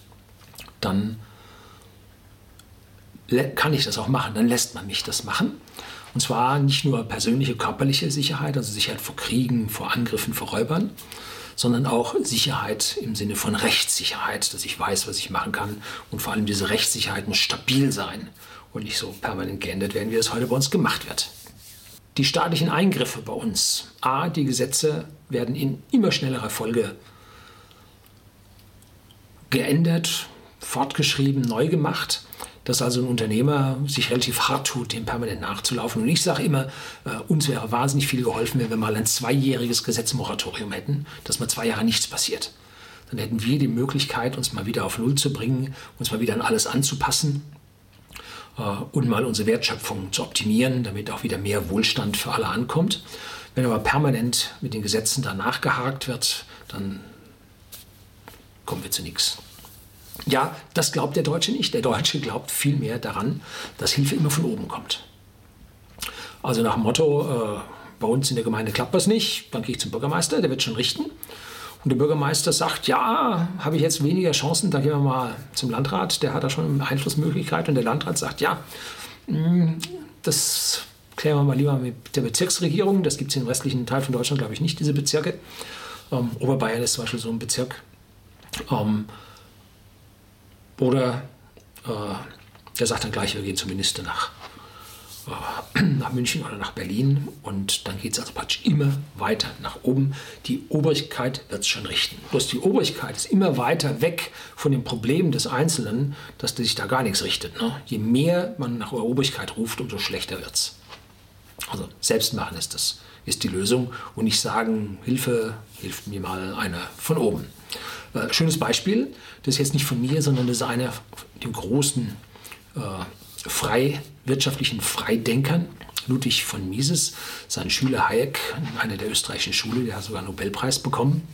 dann kann ich das auch machen, dann lässt man mich das machen. Und zwar nicht nur persönliche körperliche Sicherheit, also Sicherheit vor Kriegen, vor Angriffen, vor Räubern, sondern auch Sicherheit im Sinne von Rechtssicherheit, dass ich weiß, was ich machen kann. Und vor allem diese Rechtssicherheit muss stabil sein und nicht so permanent geändert werden, wie es heute bei uns gemacht wird. Die staatlichen Eingriffe bei uns. A, die Gesetze werden in immer schnellerer Folge geändert, fortgeschrieben, neu gemacht dass also ein Unternehmer sich relativ hart tut, dem permanent nachzulaufen. Und ich sage immer, äh, uns wäre wahnsinnig viel geholfen, wenn wir mal ein zweijähriges Gesetzmoratorium hätten, dass mal zwei Jahre nichts passiert. Dann hätten wir die Möglichkeit, uns mal wieder auf Null zu bringen, uns mal wieder an alles anzupassen und mal unsere Wertschöpfung zu optimieren, damit auch wieder mehr Wohlstand für alle ankommt. Wenn aber permanent mit den Gesetzen danach gehakt wird, dann kommen wir zu nichts. Ja, das glaubt der Deutsche nicht. Der Deutsche glaubt vielmehr daran, dass Hilfe immer von oben kommt. Also nach dem Motto, äh, bei uns in der Gemeinde klappt das nicht, dann gehe ich zum Bürgermeister, der wird schon richten. Und der Bürgermeister sagt, ja, habe ich jetzt weniger Chancen, da gehen wir mal zum Landrat, der hat da schon Einflussmöglichkeit. Und der Landrat sagt, ja, mm, das klären wir mal lieber mit der Bezirksregierung. Das gibt es im restlichen Teil von Deutschland, glaube ich, nicht, diese Bezirke. Ähm, Oberbayern ist zum Beispiel so ein Bezirk. Ähm, oder äh, der sagt dann gleich, wir gehen zum Minister nach, [CLEARS THROAT] nach München oder nach Berlin und dann geht es also praktisch immer weiter nach oben. Die Obrigkeit wird es schon richten. Bloß die Obrigkeit ist immer weiter weg von dem Problem des Einzelnen, dass sich da gar nichts richtet. Ne? Je mehr man nach Obrigkeit ruft, umso schlechter wird es. Also selbst machen ist das ist die Lösung und nicht sagen, Hilfe, hilft mir mal einer von oben. Äh, schönes Beispiel, das ist jetzt nicht von mir, sondern das ist einer dem großen äh, frei, wirtschaftlichen Freidenkern, Ludwig von Mises, sein Schüler Hayek, einer der österreichischen Schule, der hat sogar einen Nobelpreis bekommen.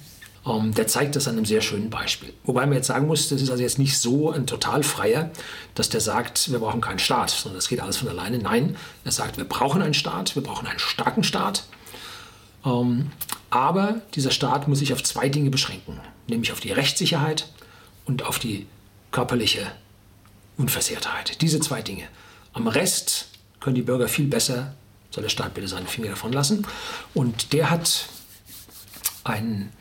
Ähm, der zeigt das an einem sehr schönen Beispiel. Wobei man jetzt sagen muss, das ist also jetzt nicht so ein total freier, dass der sagt, wir brauchen keinen Staat, sondern das geht alles von alleine. Nein, er sagt, wir brauchen einen Staat, wir brauchen einen starken Staat. Ähm, aber dieser Staat muss sich auf zwei Dinge beschränken, nämlich auf die Rechtssicherheit und auf die körperliche Unversehrtheit. Diese zwei Dinge. Am Rest können die Bürger viel besser, soll der Staat bitte seine Finger davon lassen. Und der hat ein,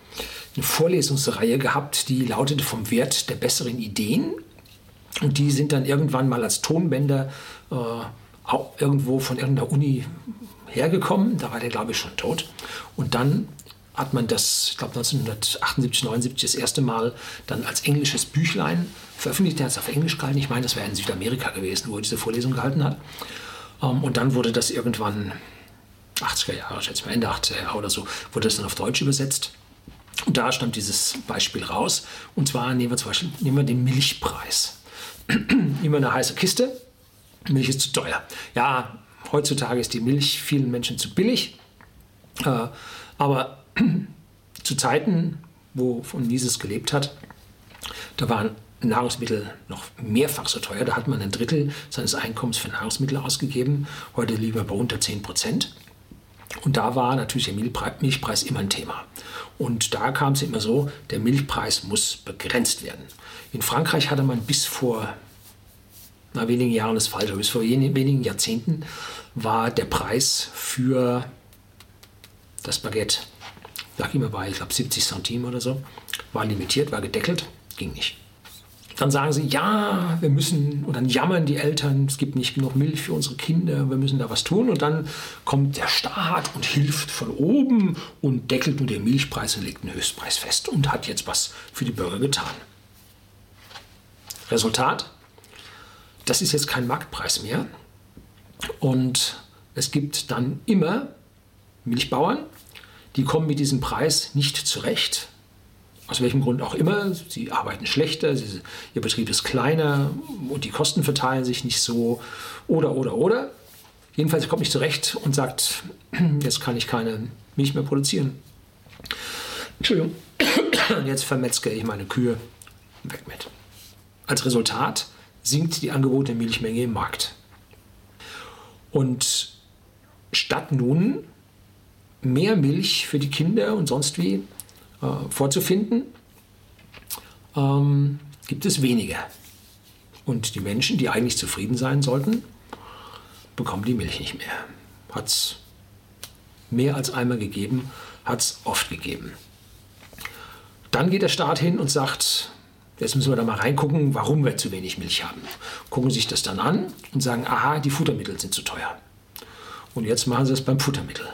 eine Vorlesungsreihe gehabt, die lautete vom Wert der besseren Ideen. Und die sind dann irgendwann mal als Tonbänder äh, irgendwo von irgendeiner Uni hergekommen. Da war der, glaube ich, schon tot. Und dann hat man das, ich glaube 1978, 79 das erste Mal dann als englisches Büchlein veröffentlicht. Der hat es auf Englisch gehalten. Ich meine, das wäre in Südamerika gewesen, wo er diese Vorlesung gehalten hat. Ähm, und dann wurde das irgendwann, 80er Jahre, schätze ich mal, Ende 80er Jahre oder so, wurde das dann auf Deutsch übersetzt. Und da stammt dieses Beispiel raus. Und zwar nehmen wir zum Beispiel nehmen wir den Milchpreis. [CLEARS THROAT] Immer eine heiße Kiste. Milch ist zu teuer. Ja, heutzutage ist die Milch vielen Menschen zu billig. Äh, aber [CLEARS THROAT] zu Zeiten, wo von Mises gelebt hat, da waren Nahrungsmittel noch mehrfach so teuer. Da hat man ein Drittel seines Einkommens für Nahrungsmittel ausgegeben. Heute lieber bei unter 10 Prozent. Und da war natürlich der Milchpreis immer ein Thema. Und da kam es immer so, der Milchpreis muss begrenzt werden. In Frankreich hatte man bis vor na, wenigen Jahren das falsch, bis vor wenigen Jahrzehnten war der Preis für das Baguette, lag immer bei, ich glaube, 70 Centime oder so, war limitiert, war gedeckelt, ging nicht. Dann sagen sie, ja, wir müssen, und dann jammern die Eltern, es gibt nicht genug Milch für unsere Kinder, wir müssen da was tun. Und dann kommt der Staat und hilft von oben und deckelt nur den Milchpreis und legt einen Höchstpreis fest und hat jetzt was für die Bürger getan. Resultat, das ist jetzt kein Marktpreis mehr. Und es gibt dann immer Milchbauern, die kommen mit diesem Preis nicht zurecht. Aus welchem Grund auch immer. Sie arbeiten schlechter, sie, ihr Betrieb ist kleiner und die Kosten verteilen sich nicht so. Oder, oder, oder. Jedenfalls kommt nicht zurecht und sagt, [CLEARS THROAT] jetzt kann ich keine Milch mehr produzieren. Entschuldigung. [CLEARS THROAT] Jetzt vermetzge ich meine Kühe. Weg mit. Als Resultat sinkt die angebotene Milchmenge im Markt. Und statt nun mehr Milch für die Kinder und sonst wie äh, vorzufinden, ähm, gibt es weniger. Und die Menschen, die eigentlich zufrieden sein sollten, bekommen die Milch nicht mehr. Hat es mehr als einmal gegeben, hat es oft gegeben. Dann geht der Staat hin und sagt, jetzt müssen wir da mal reingucken, warum wir zu wenig Milch haben. Gucken sich das dann an und sagen, aha, die Futtermittel sind zu teuer. Und jetzt machen sie es beim Futtermittel.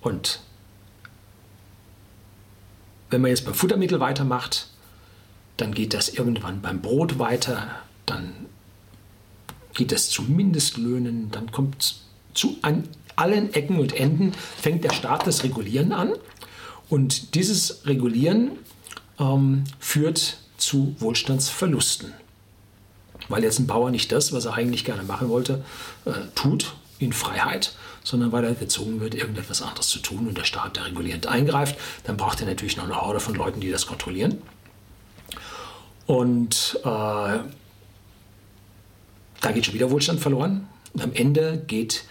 Und wenn man jetzt beim Futtermittel weitermacht, dann geht das irgendwann beim Brot weiter, dann geht das zu Mindestlöhnen, dann kommt zu an allen Ecken und Enden, fängt der Staat das Regulieren an. Und dieses Regulieren ähm, führt zu Wohlstandsverlusten. Weil jetzt ein Bauer nicht das, was er eigentlich gerne machen wollte, äh, tut in Freiheit, sondern weil er gezwungen wird, irgendetwas anderes zu tun und der Staat da regulierend eingreift. Dann braucht er natürlich noch eine Horde von Leuten, die das kontrollieren. Und äh, da geht schon wieder Wohlstand verloren. Und am Ende geht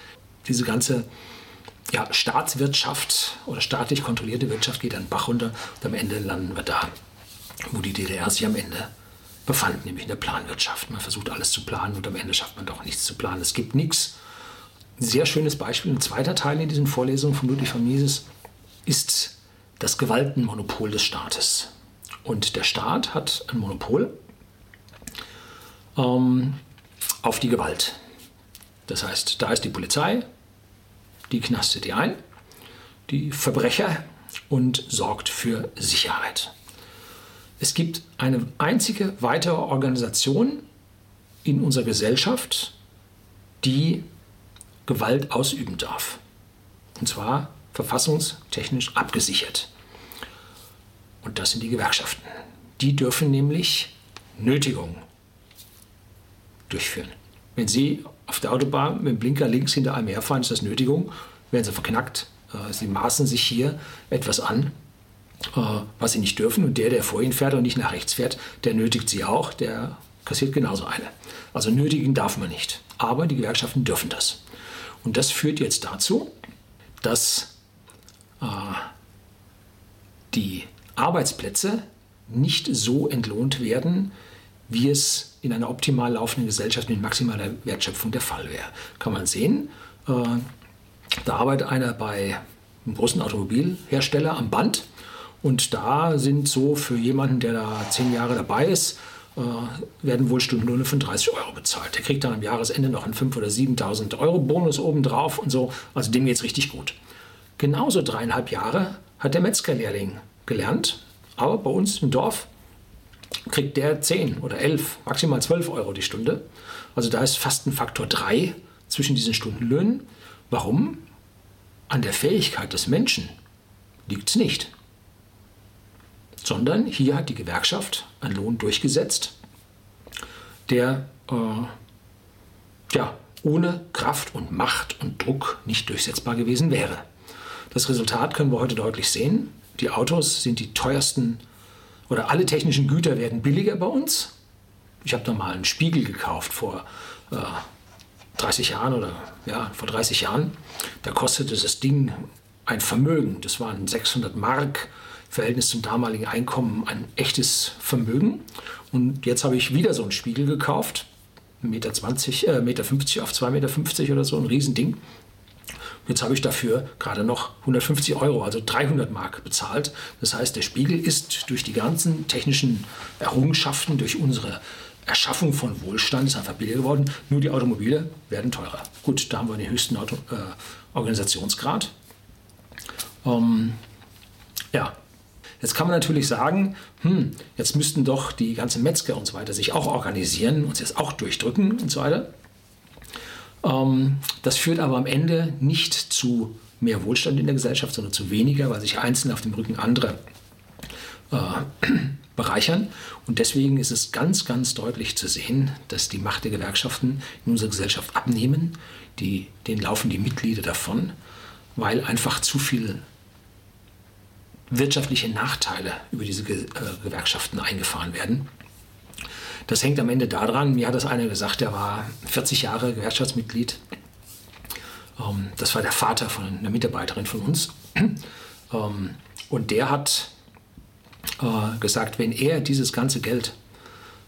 diese ganze ja, Staatswirtschaft oder staatlich kontrollierte Wirtschaft geht an Bach runter und am Ende landen wir da, wo die DDR sich am Ende befand, nämlich in der Planwirtschaft. Man versucht alles zu planen und am Ende schafft man doch nichts zu planen. Es gibt nichts. Ein sehr schönes Beispiel, ein zweiter Teil in diesen Vorlesungen von Ludwig von Mises ist das Gewaltenmonopol des Staates. Und der Staat hat ein Monopol ähm, auf die Gewalt. Das heißt, da ist die Polizei, die knastet die ein, die Verbrecher und sorgt für Sicherheit. Es gibt eine einzige weitere Organisation in unserer Gesellschaft, die Gewalt ausüben darf. Und zwar verfassungstechnisch abgesichert. Und das sind die Gewerkschaften. Die dürfen nämlich Nötigung durchführen. Wenn Sie auf der Autobahn mit dem Blinker links hinter einem herfahren, ist das Nötigung, werden Sie verknackt. Äh, Sie maßen sich hier etwas an, äh, was Sie nicht dürfen. Und der, der vor Ihnen fährt und nicht nach rechts fährt, der nötigt Sie auch, der kassiert genauso eine. Also nötigen darf man nicht. Aber die Gewerkschaften dürfen das. Und das führt jetzt dazu, dass äh, die Arbeitsplätze nicht so entlohnt werden, wie es in einer optimal laufenden Gesellschaft mit maximaler Wertschöpfung der Fall wäre. Kann man sehen, äh, da arbeitet einer bei einem großen Automobilhersteller am Band und da sind so für jemanden, der da zehn Jahre dabei ist, werden wohl Stundenlöhne von 30 Euro bezahlt. Der kriegt dann am Jahresende noch einen 5.000 oder 7.000 Euro Bonus obendrauf und so. Also dem geht es richtig gut. Genauso dreieinhalb Jahre hat der Metzgerlehrling gelernt. Aber bei uns im Dorf kriegt der 10 oder 11, maximal 12 Euro die Stunde. Also da ist fast ein Faktor 3 zwischen diesen Stundenlöhnen. Warum? An der Fähigkeit des Menschen liegt es nicht. Sondern hier hat die Gewerkschaft einen Lohn durchgesetzt, der äh, ja, ohne Kraft und Macht und Druck nicht durchsetzbar gewesen wäre. Das Resultat können wir heute deutlich sehen. Die Autos sind die teuersten oder alle technischen Güter werden billiger bei uns. Ich habe da mal einen Spiegel gekauft vor äh, 30 Jahren oder ja, vor 30 Jahren. Da kostete das Ding ein Vermögen. Das waren 600 Mark. Verhältnis zum damaligen Einkommen ein echtes Vermögen. Und jetzt habe ich wieder so einen Spiegel gekauft. 1,20 Meter, 20, äh, Meter 50 auf 2,50 Meter oder so, ein Riesending. Jetzt habe ich dafür gerade noch 150 Euro, also 300 Mark bezahlt. Das heißt, der Spiegel ist durch die ganzen technischen Errungenschaften, durch unsere Erschaffung von Wohlstand ist einfach billiger geworden. Nur die Automobile werden teurer. Gut, da haben wir den höchsten Auto, äh, Organisationsgrad. Ähm, ja, jetzt kann man natürlich sagen, hm, jetzt müssten doch die ganzen Metzger und so weiter sich auch organisieren, uns jetzt auch durchdrücken und so weiter. Ähm, das führt aber am Ende nicht zu mehr Wohlstand in der Gesellschaft, sondern zu weniger, weil sich Einzelne auf dem Rücken anderer äh, [CLEARS THROAT] bereichern. Und deswegen ist es ganz, ganz deutlich zu sehen, dass die Macht der Gewerkschaften in unserer Gesellschaft abnehmen. Die, denen laufen die Mitglieder davon, weil einfach zu viel wirtschaftliche Nachteile über diese Ge äh, Gewerkschaften eingefahren werden. Das hängt am Ende daran, mir hat das einer gesagt, der war 40 Jahre Gewerkschaftsmitglied. Ähm, das war der Vater von einer Mitarbeiterin von uns. Ähm, und der hat äh, gesagt, wenn er dieses ganze Geld,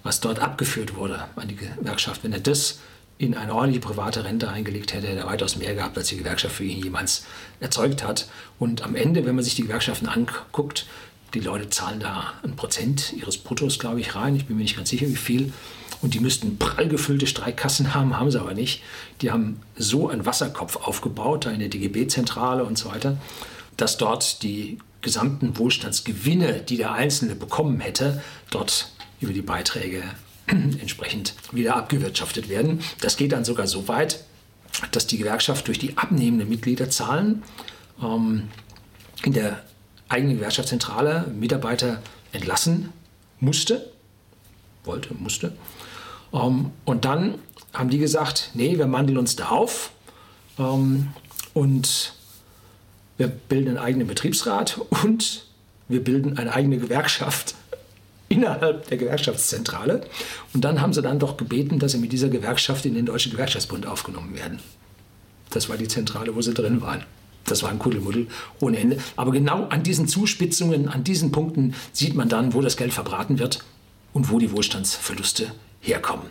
was dort abgeführt wurde an die Gewerkschaft, wenn er das in eine ordentliche private Rente eingelegt hätte, hätte er weitaus mehr gehabt, als die Gewerkschaft für ihn jemals erzeugt hat. Und am Ende, wenn man sich die Gewerkschaften anguckt, die Leute zahlen da ein Prozent ihres Bruttos, glaube ich, rein. Ich bin mir nicht ganz sicher, wie viel. Und die müssten prall gefüllte Streikkassen [LAUGHS] haben, haben sie aber nicht. Die haben so einen Wasserkopf aufgebaut, da in der DGB-Zentrale und so weiter, dass dort die gesamten Wohlstandsgewinne, die der Einzelne bekommen hätte, dort über die Beiträge [CLEARS THROAT] entsprechend wieder abgewirtschaftet werden. Das geht dann sogar so weit, dass die Gewerkschaft durch die abnehmenden Mitgliederzahlen ähm, in der eigenen Gewerkschaftszentrale Mitarbeiter entlassen musste, wollte, musste. Ähm, und dann haben die gesagt, nee, wir mandeln uns da auf ähm, und wir bilden einen eigenen Betriebsrat und wir bilden eine eigene Gewerkschaft innerhalb der Gewerkschaftszentrale. Und dann haben sie dann doch gebeten, dass sie mit dieser Gewerkschaft in den Deutschen Gewerkschaftsbund aufgenommen werden. Das war die Zentrale, wo sie drin waren. Das war ein Kuddelmuddel ohne Ende. Aber genau an diesen Zuspitzungen, an diesen Punkten sieht man dann, wo das Geld verbraten wird und wo die Wohlstandsverluste herkommen.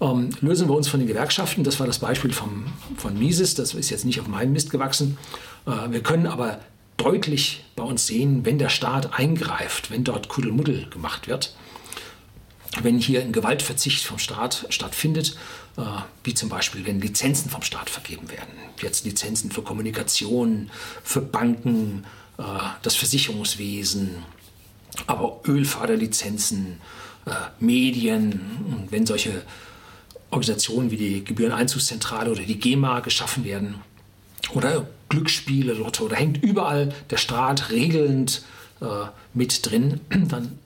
Ähm, lösen wir uns von den Gewerkschaften, das war das Beispiel vom, von Mises, das ist jetzt nicht auf meinem Mist gewachsen. Äh, wir können aber deutlich bei uns sehen, wenn der Staat eingreift, wenn dort Kuddelmuddel gemacht wird, wenn hier ein Gewaltverzicht vom Staat stattfindet, äh, wie zum Beispiel, wenn Lizenzen vom Staat vergeben werden. Jetzt Lizenzen für Kommunikation, für Banken, äh, das Versicherungswesen, aber Ölförderlizenzen, äh, Medien, wenn solche Organisationen wie die Gebühreneinzugszentrale oder die GEMA geschaffen werden oder Glücksspiele, Lotto, da hängt überall der Staat regelnd äh, mit drin, [CLEARS THROAT] dann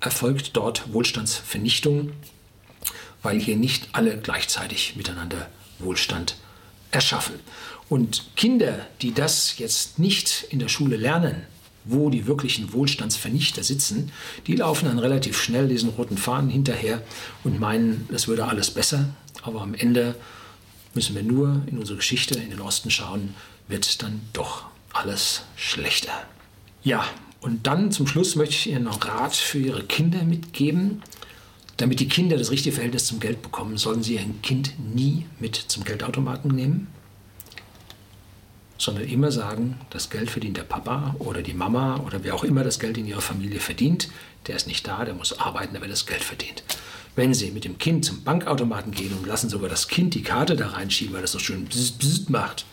erfolgt dort Wohlstandsvernichtung, weil hier nicht alle gleichzeitig miteinander Wohlstand erschaffen. Und Kinder, die das jetzt nicht in der Schule lernen, wo die wirklichen Wohlstandsvernichter sitzen, die laufen dann relativ schnell diesen roten Fahnen hinterher und meinen, das würde alles besser. Aber am Ende müssen wir nur in unsere Geschichte in den Osten schauen, wird dann doch alles schlechter. Ja, und dann zum Schluss möchte ich Ihnen noch Rat für Ihre Kinder mitgeben. Damit die Kinder das richtige Verhältnis zum Geld bekommen, sollen sie ihr Kind nie mit zum Geldautomaten nehmen sondern immer sagen, das Geld verdient der Papa oder die Mama oder wer auch immer das Geld in ihrer Familie verdient, der ist nicht da, der muss arbeiten, damit er das Geld verdient. Wenn Sie mit dem Kind zum Bankautomaten gehen und lassen sogar das Kind die Karte da reinschieben, weil das so schön bzzt, bzzt macht,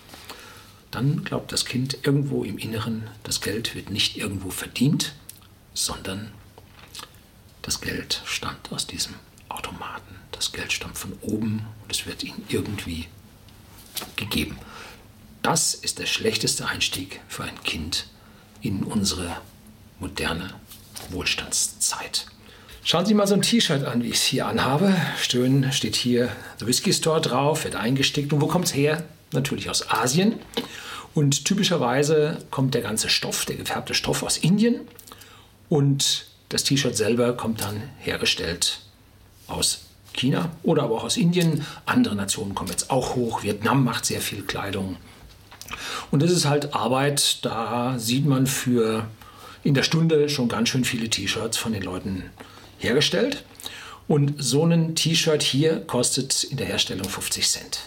dann glaubt das Kind irgendwo im Inneren, das Geld wird nicht irgendwo verdient, sondern das Geld stammt aus diesem Automaten. Das Geld stammt von oben und es wird ihnen irgendwie gegeben. Das ist der schlechteste Einstieg für ein Kind in unsere moderne Wohlstandszeit. Schauen Sie mal so ein T-Shirt an, wie ich es hier anhabe. Schön steht hier The Whisky Store drauf, wird eingestickt. Und wo kommt es her? Natürlich aus Asien. Und typischerweise kommt der ganze Stoff, der gefärbte Stoff aus Indien. Und das T-Shirt selber kommt dann hergestellt aus China oder aber auch aus Indien. Andere Nationen kommen jetzt auch hoch. Vietnam macht sehr viel Kleidung. Und das ist halt Arbeit, da sieht man für in der Stunde schon ganz schön viele T-Shirts von den Leuten hergestellt. Und so ein T-Shirt hier kostet in der Herstellung 50 Cent.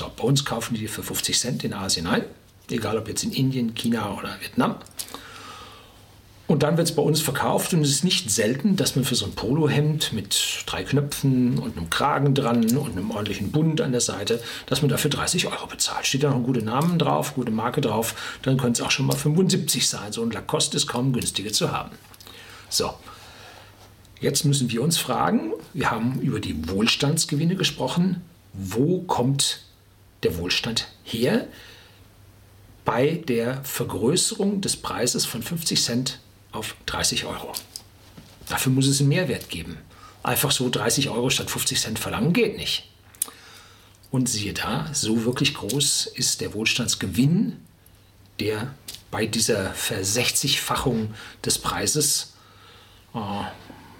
So, bei uns kaufen die für 50 Cent in Asien ein, egal ob jetzt in Indien, China oder Vietnam. Und dann wird es bei uns verkauft und es ist nicht selten, dass man für so ein Polohemd mit drei Knöpfen und einem Kragen dran und einem ordentlichen Bund an der Seite, dass man dafür 30 Euro bezahlt. Steht da noch ein guter Name drauf, gute Marke drauf, dann könnte es auch schon mal 75 sein. So ein Lacoste ist kaum günstiger zu haben. So, jetzt müssen wir uns fragen, wir haben über die Wohlstandsgewinne gesprochen, wo kommt der Wohlstand her? Bei der Vergrößerung des Preises von 50 Cent auf 30 Euro. Dafür muss es einen Mehrwert geben. Einfach so 30 Euro statt 50 Cent verlangen geht nicht. Und siehe da, so wirklich groß ist der Wohlstandsgewinn, der bei dieser Versechzigfachung des Preises äh,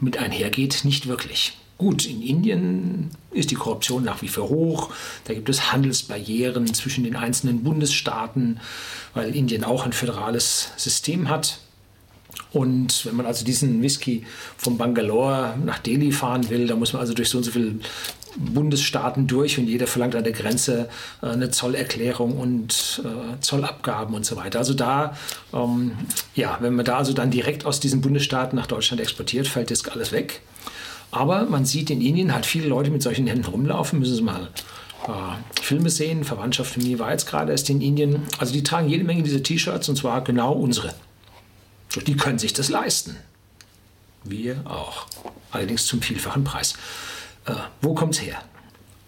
mit einhergeht, nicht wirklich. Gut, in Indien ist die Korruption nach wie vor hoch. Da gibt es Handelsbarrieren zwischen den einzelnen Bundesstaaten, weil Indien auch ein föderales System hat. Und wenn man also diesen Whisky von Bangalore nach Delhi fahren will, da muss man also durch so und so viele Bundesstaaten durch und jeder verlangt an der Grenze äh, eine Zollerklärung und äh, Zollabgaben und so weiter. Also da, ähm, ja, wenn man da also dann direkt aus diesen Bundesstaaten nach Deutschland exportiert, fällt das alles weg. Aber man sieht in Indien halt viele Leute mit solchen Händen rumlaufen, müssen Sie mal äh, Filme sehen. Verwandtschaft von mir war jetzt gerade erst in Indien. Also die tragen jede Menge dieser T-Shirts und zwar genau unsere. Die können sich das leisten. Wir auch. Allerdings zum vielfachen Preis. Äh, wo kommt es her?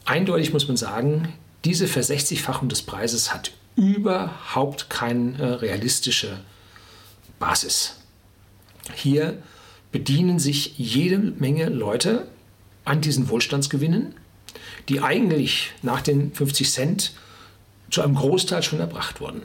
Eindeutig muss man sagen, diese Versechzigfachung des Preises hat überhaupt keine äh, realistische Basis. Hier bedienen sich jede Menge Leute an diesen Wohlstandsgewinnen, die eigentlich nach den 50 Cent zu einem Großteil schon erbracht wurden.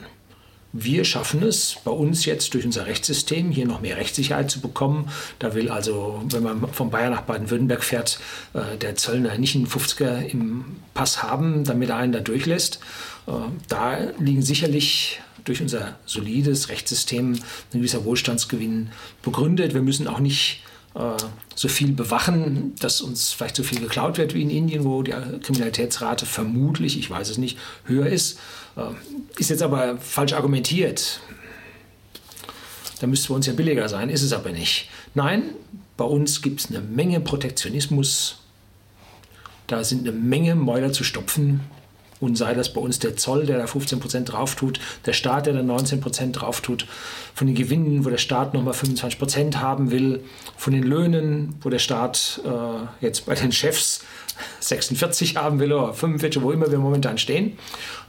Wir schaffen es bei uns jetzt durch unser Rechtssystem hier noch mehr Rechtssicherheit zu bekommen. Da will also, wenn man von Bayern nach Baden-Württemberg fährt, äh, der Zöllner nicht einen 50er im Pass haben, damit er einen da durchlässt. Äh, da liegen sicherlich durch unser solides Rechtssystem ein gewisser Wohlstandsgewinn begründet. Wir müssen auch nicht äh, so viel bewachen, dass uns vielleicht so viel geklaut wird wie in Indien, wo die Kriminalitätsrate vermutlich, ich weiß es nicht, höher ist. Äh, ist jetzt aber falsch argumentiert. Da müsste bei uns ja billiger sein, ist es aber nicht. Nein, bei uns gibt es eine Menge Protektionismus. Da sind eine Menge Mäuler zu stopfen. Und sei das bei uns der Zoll, der da 15 Prozent drauf tut, der Staat, der da 19 Prozent drauf tut, von den Gewinnen, wo der Staat nochmal 25 Prozent haben will, von den Löhnen, wo der Staat äh, jetzt bei den Chefs 46 haben will oder 45, wo immer wir momentan stehen.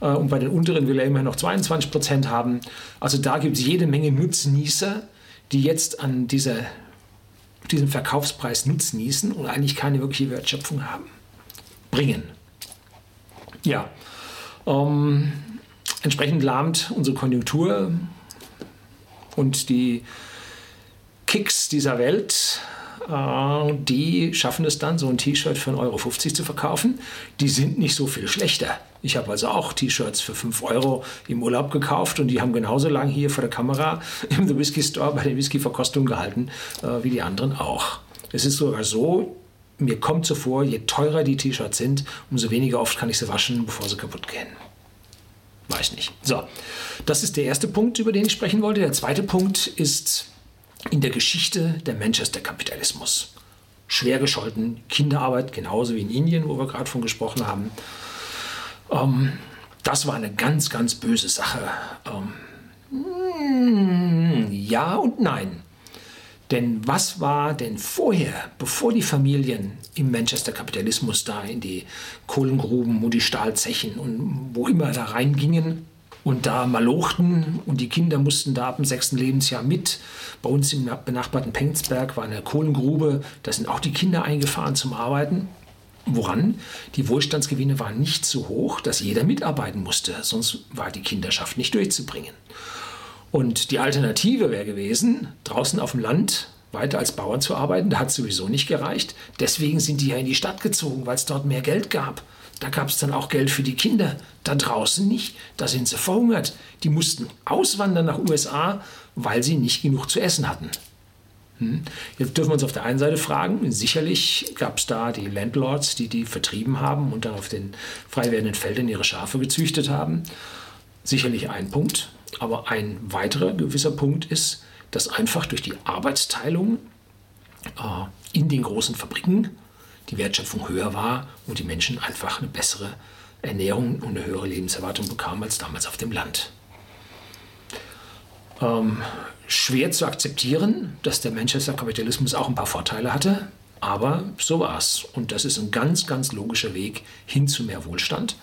Äh, und bei den unteren will er immer noch 22 Prozent haben. Also da gibt es jede Menge Nutznießer, die jetzt an dieser, diesem Verkaufspreis nutznießen und eigentlich keine wirkliche Wertschöpfung haben. Bringen. Ja, ähm, entsprechend lahmt unsere Konjunktur und die Kicks dieser Welt, äh, die schaffen es dann, so ein T-Shirt für 1,50 Euro zu verkaufen. Die sind nicht so viel schlechter. Ich habe also auch T-Shirts für 5 Euro im Urlaub gekauft und die haben genauso lange hier vor der Kamera im The Whisky Store bei der Whisky-Verkostung gehalten äh, wie die anderen auch. Es ist sogar so, mir kommt so vor, je teurer die T-Shirts sind, umso weniger oft kann ich sie waschen, bevor sie kaputt gehen. Weiß nicht. So, das ist der erste Punkt, über den ich sprechen wollte. Der zweite Punkt ist in der Geschichte der Manchester-Kapitalismus. Schwer gescholten, Kinderarbeit, genauso wie in Indien, wo wir gerade von gesprochen haben. Ähm, das war eine ganz, ganz böse Sache. Ähm, ja und nein. Denn was war denn vorher, bevor die Familien im Manchester-Kapitalismus da in die Kohlengruben und die Stahlzechen und wo immer da reingingen und da malochten und die Kinder mussten da ab dem sechsten Lebensjahr mit. Bei uns im benachbarten Penzberg war eine Kohlengrube, da sind auch die Kinder eingefahren zum Arbeiten. Woran? Die Wohlstandsgewinne waren nicht so hoch, dass jeder mitarbeiten musste, sonst war die Kinderschaft nicht durchzubringen. Und die Alternative wäre gewesen, draußen auf dem Land weiter als Bauern zu arbeiten. Da hat es sowieso nicht gereicht. Deswegen sind die ja in die Stadt gezogen, weil es dort mehr Geld gab. Da gab es dann auch Geld für die Kinder. Da draußen nicht. Da sind sie verhungert. Die mussten auswandern nach USA, weil sie nicht genug zu essen hatten. Hm? Jetzt dürfen wir uns auf der einen Seite fragen, sicherlich gab es da die Landlords, die die vertrieben haben und dann auf den frei werdenden Feldern ihre Schafe gezüchtet haben. Sicherlich ein Punkt. Aber ein weiterer gewisser Punkt ist, dass einfach durch die Arbeitsteilung äh, in den großen Fabriken die Wertschöpfung höher war und die Menschen einfach eine bessere Ernährung und eine höhere Lebenserwartung bekamen als damals auf dem Land. Ähm, schwer zu akzeptieren, dass der Manchester Kapitalismus auch ein paar Vorteile hatte, aber so war es. Und das ist ein ganz, ganz logischer Weg hin zu mehr Wohlstand.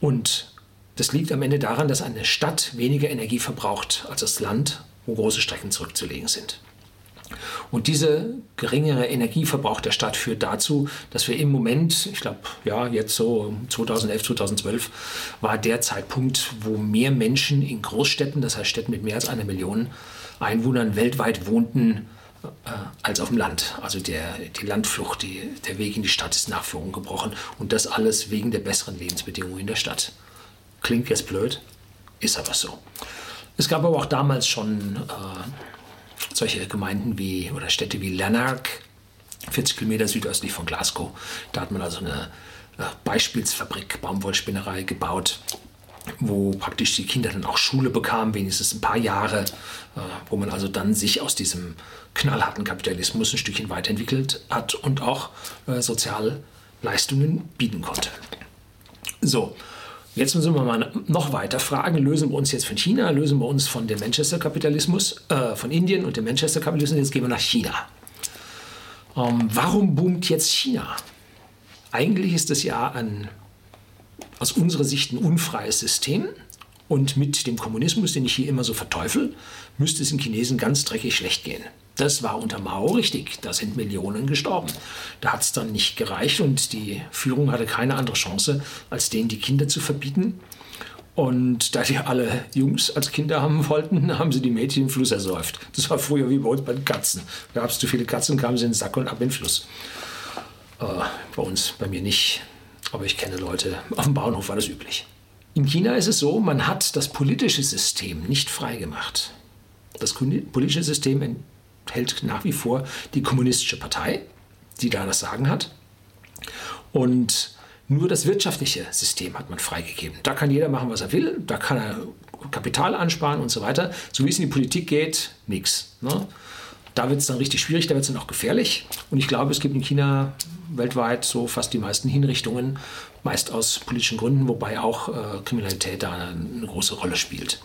Und das liegt am Ende daran, dass eine Stadt weniger Energie verbraucht als das Land, wo große Strecken zurückzulegen sind. Und dieser geringere Energieverbrauch der Stadt führt dazu, dass wir im Moment, ich glaube, ja, jetzt so 2011, 2012, war der Zeitpunkt, wo mehr Menschen in Großstädten, das heißt Städten mit mehr als einer Million Einwohnern weltweit wohnten, äh, als auf dem Land. Also der, die Landflucht, die, der Weg in die Stadt ist nach Führung gebrochen. Und das alles wegen der besseren Lebensbedingungen in der Stadt. Klingt jetzt blöd, ist aber so. Es gab aber auch damals schon äh, solche Gemeinden wie oder Städte wie Lanark, 40 Kilometer südöstlich von Glasgow. Da hat man also eine äh, Beispielsfabrik, Baumwollspinnerei gebaut wo praktisch die Kinder dann auch Schule bekamen, wenigstens ein paar Jahre, äh, wo man also dann sich aus diesem knallharten Kapitalismus ein Stückchen weiterentwickelt hat und auch äh, Sozialleistungen bieten konnte. So, jetzt müssen wir mal noch weiter fragen. Lösen wir uns jetzt von China, lösen wir uns von dem Manchester-Kapitalismus, äh, von Indien und dem Manchester-Kapitalismus, jetzt gehen wir nach China. Ähm, warum boomt jetzt China? Eigentlich ist das ja ein aus unserer Sicht ein unfreies System. Und mit dem Kommunismus, den ich hier immer so verteufel, müsste es den Chinesen ganz dreckig schlecht gehen. Das war unter Mao richtig. Da sind Millionen gestorben. Da hat es dann nicht gereicht und die Führung hatte keine andere Chance, als denen die Kinder zu verbieten. Und da die alle Jungs als Kinder haben wollten, [LAUGHS] haben sie die Mädchen im Fluss ersäuft. Das war früher wie bei uns bei den Katzen. Gab es zu viele Katzen, kamen sie in den Sack und ab in den Fluss. Äh, bei uns, bei mir nicht. Aber ich kenne Leute, auf dem Bauernhof war das üblich. In China ist es so, man hat das politische System nicht freigemacht. Das politische System enthält nach wie vor die kommunistische Partei, die da das Sagen hat. Und nur das wirtschaftliche System hat man freigegeben. Da kann jeder machen, was er will, da kann er Kapital ansparen und so weiter. So wie es in die Politik geht, nichts. Ne? Da wird es dann richtig schwierig, da wird es dann auch gefährlich. Und ich glaube, es gibt in China weltweit so fast die meisten Hinrichtungen, meist aus politischen Gründen, wobei auch äh, Kriminalität da eine, eine, große Rolle spielt.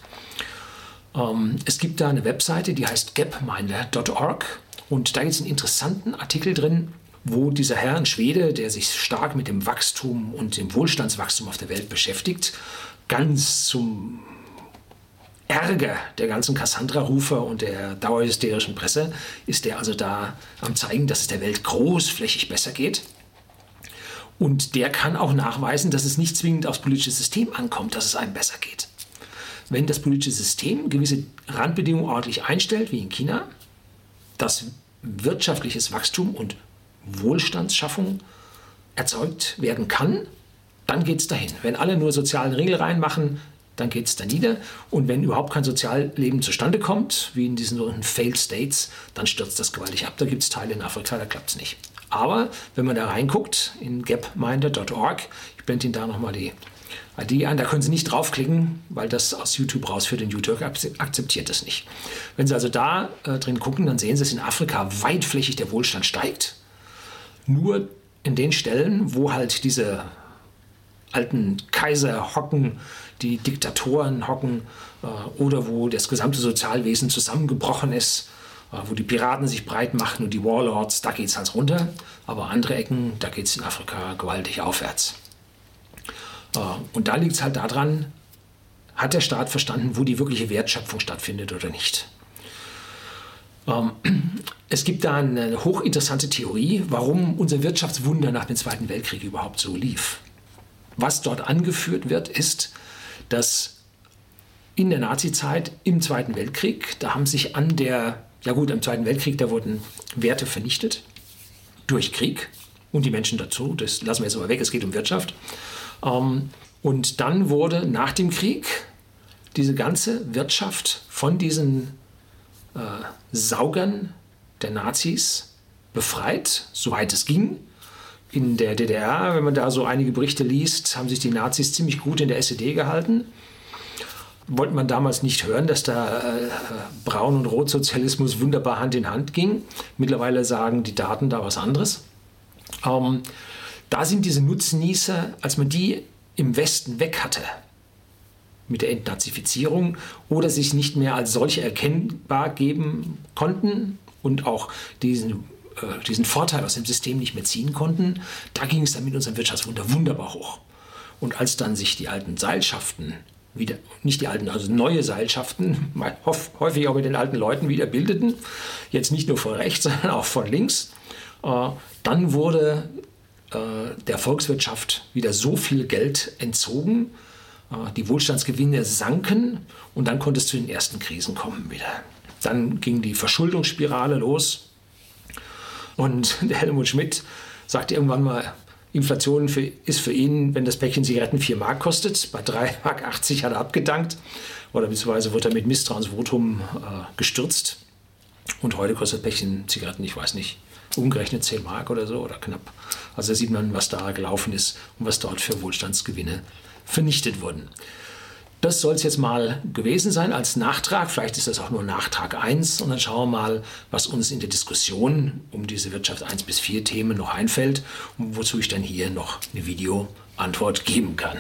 Ähm, es gibt da eine Webseite, die heißt gapminder.org und da gibt es einen interessanten Artikel drin, wo dieser Herr, ein Schwede, der sich stark mit dem Wachstum und dem Wohlstandswachstum auf der Welt beschäftigt, ganz zum Ärger der ganzen Cassandra-Rufer und der dauerhysterischen Presse ist der also da am zeigen, dass es der Welt großflächig besser geht. Und der kann auch nachweisen, dass es nicht zwingend aufs politische System ankommt, dass es einem besser geht. Wenn das politische System gewisse Randbedingungen ordentlich einstellt, wie in China, dass wirtschaftliches Wachstum und Wohlstandsschaffung erzeugt werden kann, dann geht es dahin. Wenn alle nur sozialen Regeln reinmachen, dann geht es da nieder. Und wenn überhaupt kein Sozialleben zustande kommt, wie in diesen sogenannten Failed States, dann stürzt das gewaltig ab. Da gibt es Teile in Afrika, da klappt es nicht. Aber wenn man da reinguckt in gapminder.org, ich blende Ihnen da nochmal die ID an, da können Sie nicht draufklicken, weil das aus YouTube rausführt und YouTube akzeptiert das nicht. Wenn Sie also da äh, drin gucken, dann sehen Sie, dass in Afrika weitflächig der Wohlstand steigt. Nur in den Stellen, wo halt diese alten Kaiser hocken, die Diktatoren hocken äh, oder wo das gesamte Sozialwesen zusammengebrochen ist, äh, wo die Piraten sich breit machen und die Warlords, da geht es halt runter. Aber andere Ecken, da geht es in Afrika gewaltig aufwärts. Und da liegt es halt daran, hat der Staat verstanden, wo die wirkliche Wertschöpfung stattfindet oder nicht. Ähm, es gibt da eine hochinteressante Theorie, warum unser Wirtschaftswunder nach dem Zweiten Weltkrieg überhaupt so lief. Was dort angeführt wird, ist, dass in der Nazizeit im Zweiten Weltkrieg, da haben sich an der, ja gut, im Zweiten Weltkrieg, da wurden Werte vernichtet durch Krieg und die Menschen dazu. Das lassen wir jetzt aber weg, es geht um Wirtschaft. Ähm, und dann wurde nach dem Krieg diese ganze Wirtschaft von diesen äh, Saugern der Nazis befreit, soweit es ging in der DDR, wenn man da so einige Berichte liest, haben sich die Nazis ziemlich gut in der SED gehalten. Wollte man damals nicht hören, dass da äh, Braun- und Rotsozialismus wunderbar Hand in Hand ging. Mittlerweile sagen die Daten da was anderes. Ähm, da sind diese Nutznießer, als man die im Westen weg hatte, mit der Entnazifizierung oder sich nicht mehr als solche erkennbar geben konnten und auch diesen äh, diesen Vorteil aus dem System nicht mehr ziehen konnten, da ging es dann mit unserem Wirtschaftswunder wunderbar hoch. Und als dann sich die alten Seilschaften wieder, nicht die alten, also neue Seilschaften, [LAUGHS] häufig auch mit den alten Leuten wieder bildeten, jetzt nicht nur von rechts, [LAUGHS] sondern auch von links, dann wurde äh, der Volkswirtschaft wieder so viel Geld entzogen, die Wohlstandsgewinne sanken und dann konnte es zu den ersten Krisen kommen wieder. Dann ging die Verschuldungsspirale los Und [LAUGHS] der Helmut Schmidt sagte irgendwann mal, Inflation für, ist für ihn, wenn das Päckchen Zigaretten 4 Mark kostet. Bei 3,80 [LAUGHS] Mark hat er abgedankt. Oder beziehungsweise wurde er mit Misstrauensvotum äh, gestürzt. Und heute kostet das Päckchen Zigaretten, ich weiß nicht, umgerechnet 10 Mark oder so oder knapp. Also da sieht man, was da gelaufen ist und was dort für Wohlstandsgewinne vernichtet wurden. Das soll es jetzt mal gewesen sein als Nachtrag. Vielleicht ist das auch nur Nachtrag 1. Und dann schauen wir mal, was uns in der Diskussion um diese Wirtschaft 1 bis 4 Themen noch einfällt und wozu ich dann hier noch eine Videoantwort geben kann.